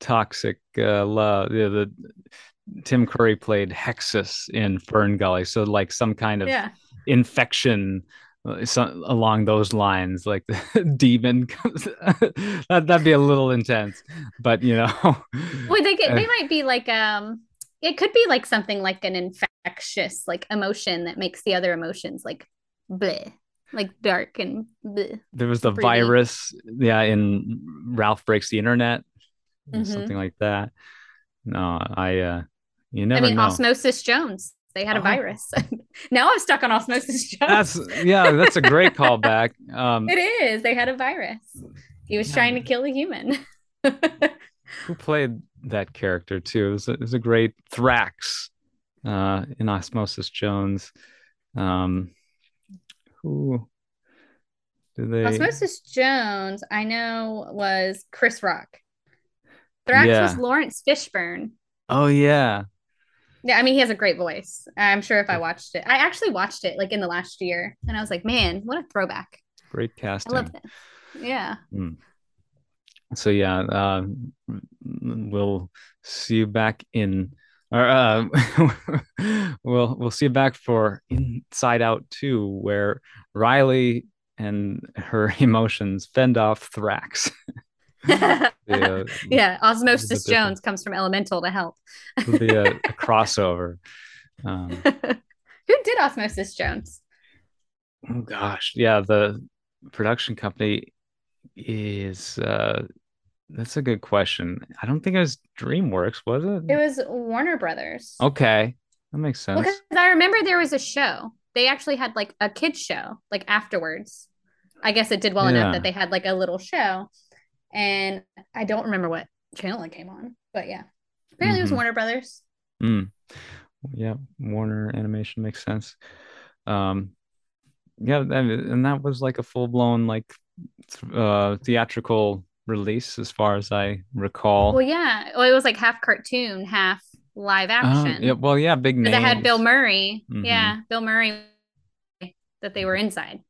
Toxic uh, love. Yeah, the Tim Curry played Hexxus in Fern Gully, so like some kind of Yeah, infection uh, so, along those lines, like the [laughs] demon comes. [laughs] that that'd be a little intense, but you know. well, they get, they might be like um, it could be like something like an infectious like emotion that makes the other emotions like bleh, like dark and bleh. there was the Pretty. virus, yeah, in Ralph Breaks the Internet, Mhm. something like that. No, I uh you I never mean, know. Osmosis Jones. They had a Oh. virus. [laughs] now I'm stuck on Osmosis [laughs] Jones. That's yeah, that's a great [laughs] callback. Um It is. They had a virus. He was yeah. trying to kill a human. Who played that character too? It was a, it was a great Thrax uh, in Osmosis Jones. Um, who did they? Osmosis Jones, I know, was Chris Rock. Thrax yeah. was Laurence Fishburne. Oh yeah. Yeah, I mean he has a great voice. I'm sure if I watched it, I actually watched it like in the last year, and I was like, man, what a throwback! Great casting. I love it. Yeah. Mm. So yeah, uh, we'll see you back in or uh, [laughs] we'll we'll see you back for Inside Out 2, where Riley and her [laughs] emotions fend off Thrax. [laughs] yeah, uh, yeah, Osmosis Jones comes from Elemental to help. It'll be a, a crossover. Um, Who did Osmosis Jones? Oh gosh, yeah, the production company is uh that's a good question. I don't think it was DreamWorks, was it? It was Warner Brothers. Okay. That makes sense. Because I remember there was a show. They actually had like a kids show like afterwards. I guess it did well yeah. enough that they had like a little show. And I don't remember what channel it came on, but yeah. Apparently mm-hmm. it was mm-hmm. Warner Brothers. Mm. Yeah, Warner Animation makes sense. Um yeah, and that was like a full blown like uh theatrical release, as far as I recall. Well, yeah, well, it was like half cartoon, half live uh-huh. action. Yeah, well, yeah, big name. They had Bill Murray. Mm-hmm. Yeah, Bill Murray. That they were inside,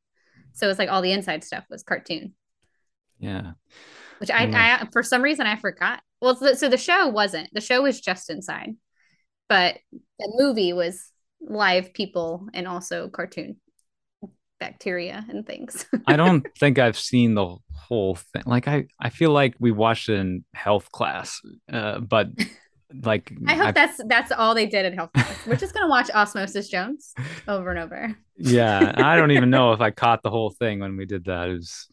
so it's like all the inside stuff was cartoon. Yeah. Which I, I, for some reason I forgot. Well, so, so the show wasn't. The show was just inside, but the movie was live people and also cartoon bacteria and things. [laughs] I don't think I've seen the whole thing. Like I, I feel like we watched it in health class, uh, but like I hope I've... that's that's all they did in health class. We're just gonna watch Osmosis Jones over and over. yeah, I don't even [laughs] know if I caught the whole thing when we did that. It was,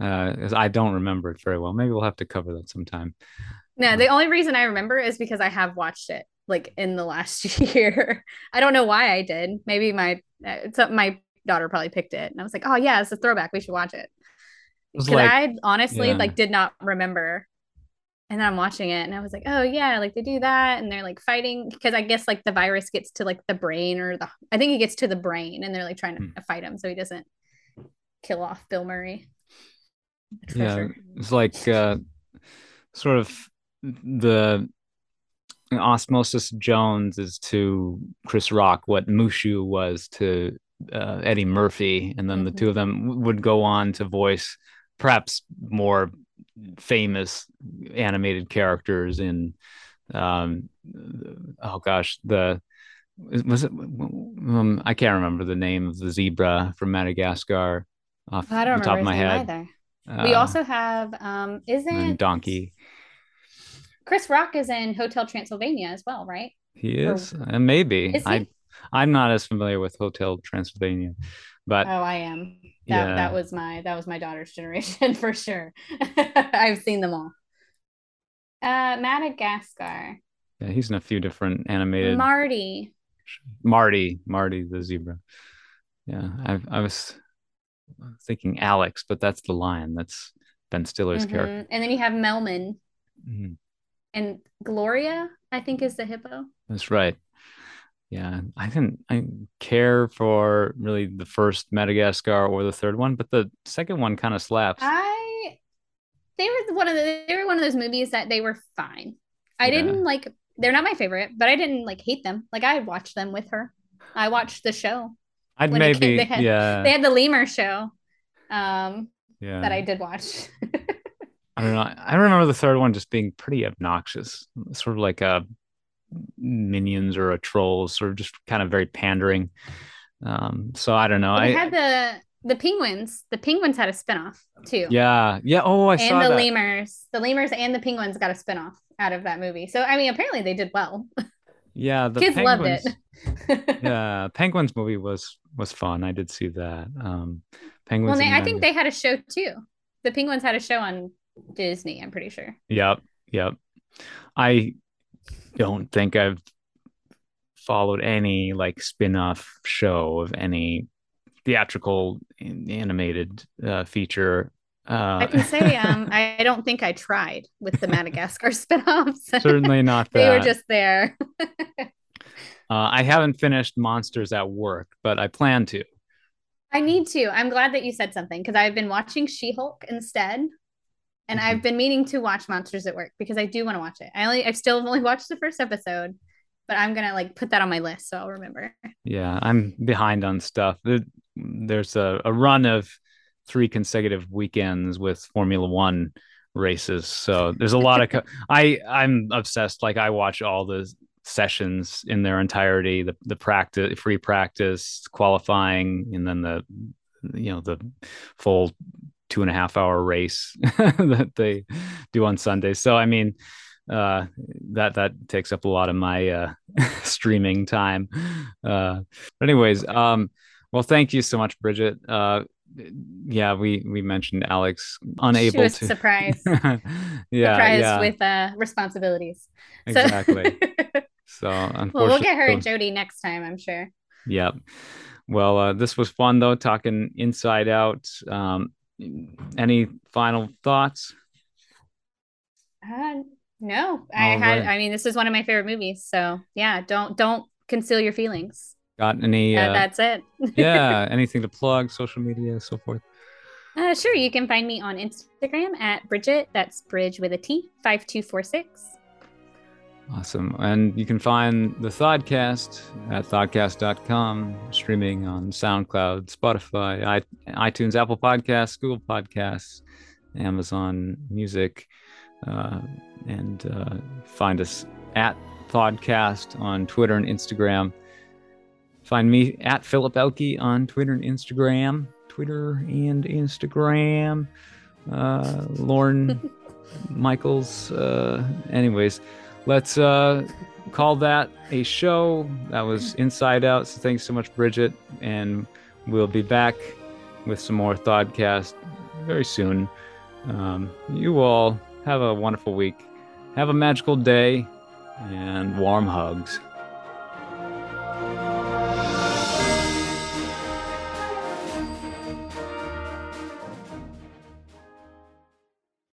uh, I don't remember it very well. Maybe we'll have to cover that sometime. No, the only reason I remember is because I have watched it like in the last [laughs] year. I don't know why I did. Maybe my uh, my daughter probably picked it, and I was like, "Oh yeah, it's a throwback. We should watch it." Because like, I honestly yeah. like did not remember, and then I'm watching it, and I was like, "Oh yeah, like they do that, and they're like fighting because I guess like the virus gets to like the brain or the I think it gets to the brain, and they're like trying to hmm. fight him so he doesn't kill off Bill Murray." Yeah, sure. it's like uh, sort of the Osmosis Jones is to Chris Rock what Mushu was to uh, Eddie Murphy, and then mm-hmm. the two of them would go on to voice perhaps more famous animated characters in um oh gosh the was it um, I can't remember the name of the zebra from Madagascar off I don't the top of my head either. Uh, we also have um isn't donkey Chris Rock is in Hotel Transylvania as well, right? He is, or, and maybe is I I'm not as familiar with Hotel Transylvania, but oh, I am. That yeah. that was my that was my daughter's [laughs] generation for sure. [laughs] I've seen them all. Uh, Madagascar. Yeah, he's in a few different animated. Marty. Marty, Marty the zebra. Yeah, I I was thinking Alex, but that's the lion. That's Ben Stiller's mm-hmm. character. And then you have Melman. Mm-hmm. And Gloria, I think, is the hippo. That's right yeah i didn't i didn't care for really the first madagascar or the third one but the second one kind of slaps. I they were one of the they were one of those movies that they were fine. I yeah. didn't like they're not my favorite but i didn't like hate them. Like i watched them with her. I watched the show i'd maybe they had, yeah. They had the lemur show um yeah. that i did watch. [laughs] I don't know. I remember the third one just being pretty obnoxious, sort of like a minions or a troll, sort of just kind of very pandering. Um, so I don't know. I had the the penguins. The penguins had a spinoff too. Yeah, yeah. Oh, I and saw the that. lemurs. The lemurs and the penguins got a spinoff out of that movie. So I mean, apparently they did well. Yeah, the kids penguins, loved it. [laughs] yeah, penguins movie was was fun. I did see that. Um, penguins. Well, they, I think they had a show too. The penguins had a show on Disney. I'm pretty sure. Yep, yep. I don't think I've followed any like spin-off show of any theatrical animated uh, feature Uh, I can say [laughs] um, I don't think I tried with the Madagascar [laughs] spinoffs. certainly not they were just there. [laughs] uh, I haven't finished Monsters at Work, but I plan to. I need to. I'm glad that you said something because I've been watching She Hulk instead, and mm-hmm. I've been meaning to watch Monsters at Work because I do want to watch it. I only I've still only [laughs] watched the first episode, but I'm gonna like put that on my list so I'll remember. Yeah, I'm behind on stuff. There, there's a, a run of three consecutive weekends with Formula One races, so there's a lot of. Co- [laughs] I I'm obsessed. Like I watch all the sessions in their entirety the the practice free practice qualifying and then the you know the full two and a half hour race [laughs] that they do on sundays so i mean uh, that that takes up a lot of my uh, [laughs] streaming time uh, but anyways um, well thank you so much bridget uh, yeah we we mentioned alex unable she was to surprise. [laughs] yeah surprised yeah. with uh responsibilities exactly so, so unfortunately, well, we'll get her and Jody next time, I'm sure. Yep. Well, uh, this was fun though, talking inside out. Um, any final thoughts? Uh, no, I All had. Right. I mean, this is one of my favorite movies. So yeah, don't don't conceal your feelings. Got any? Uh, that's it. [laughs] yeah. Anything to plug? Social media, so forth. Uh, sure. You can find me on Instagram at Bridget. That's Bridge with a T. Five two four six. Awesome. And you can find the Thodcast at thodcast.com, streaming on SoundCloud, Spotify, iTunes, Apple Podcasts, Google Podcasts, Amazon Music. Uh, and uh, find us at Thodcast on Twitter and Instagram. Find me at Philip Elke on Twitter and Instagram. Twitter and Instagram. Uh, Lauren [laughs] Michaels. Uh, anyways let's uh, call that a show. That was Inside Out. So thanks so much, Bridget. And we'll be back with some more Thodcast very soon. Um, you all have a wonderful week. Have a magical day and warm hugs.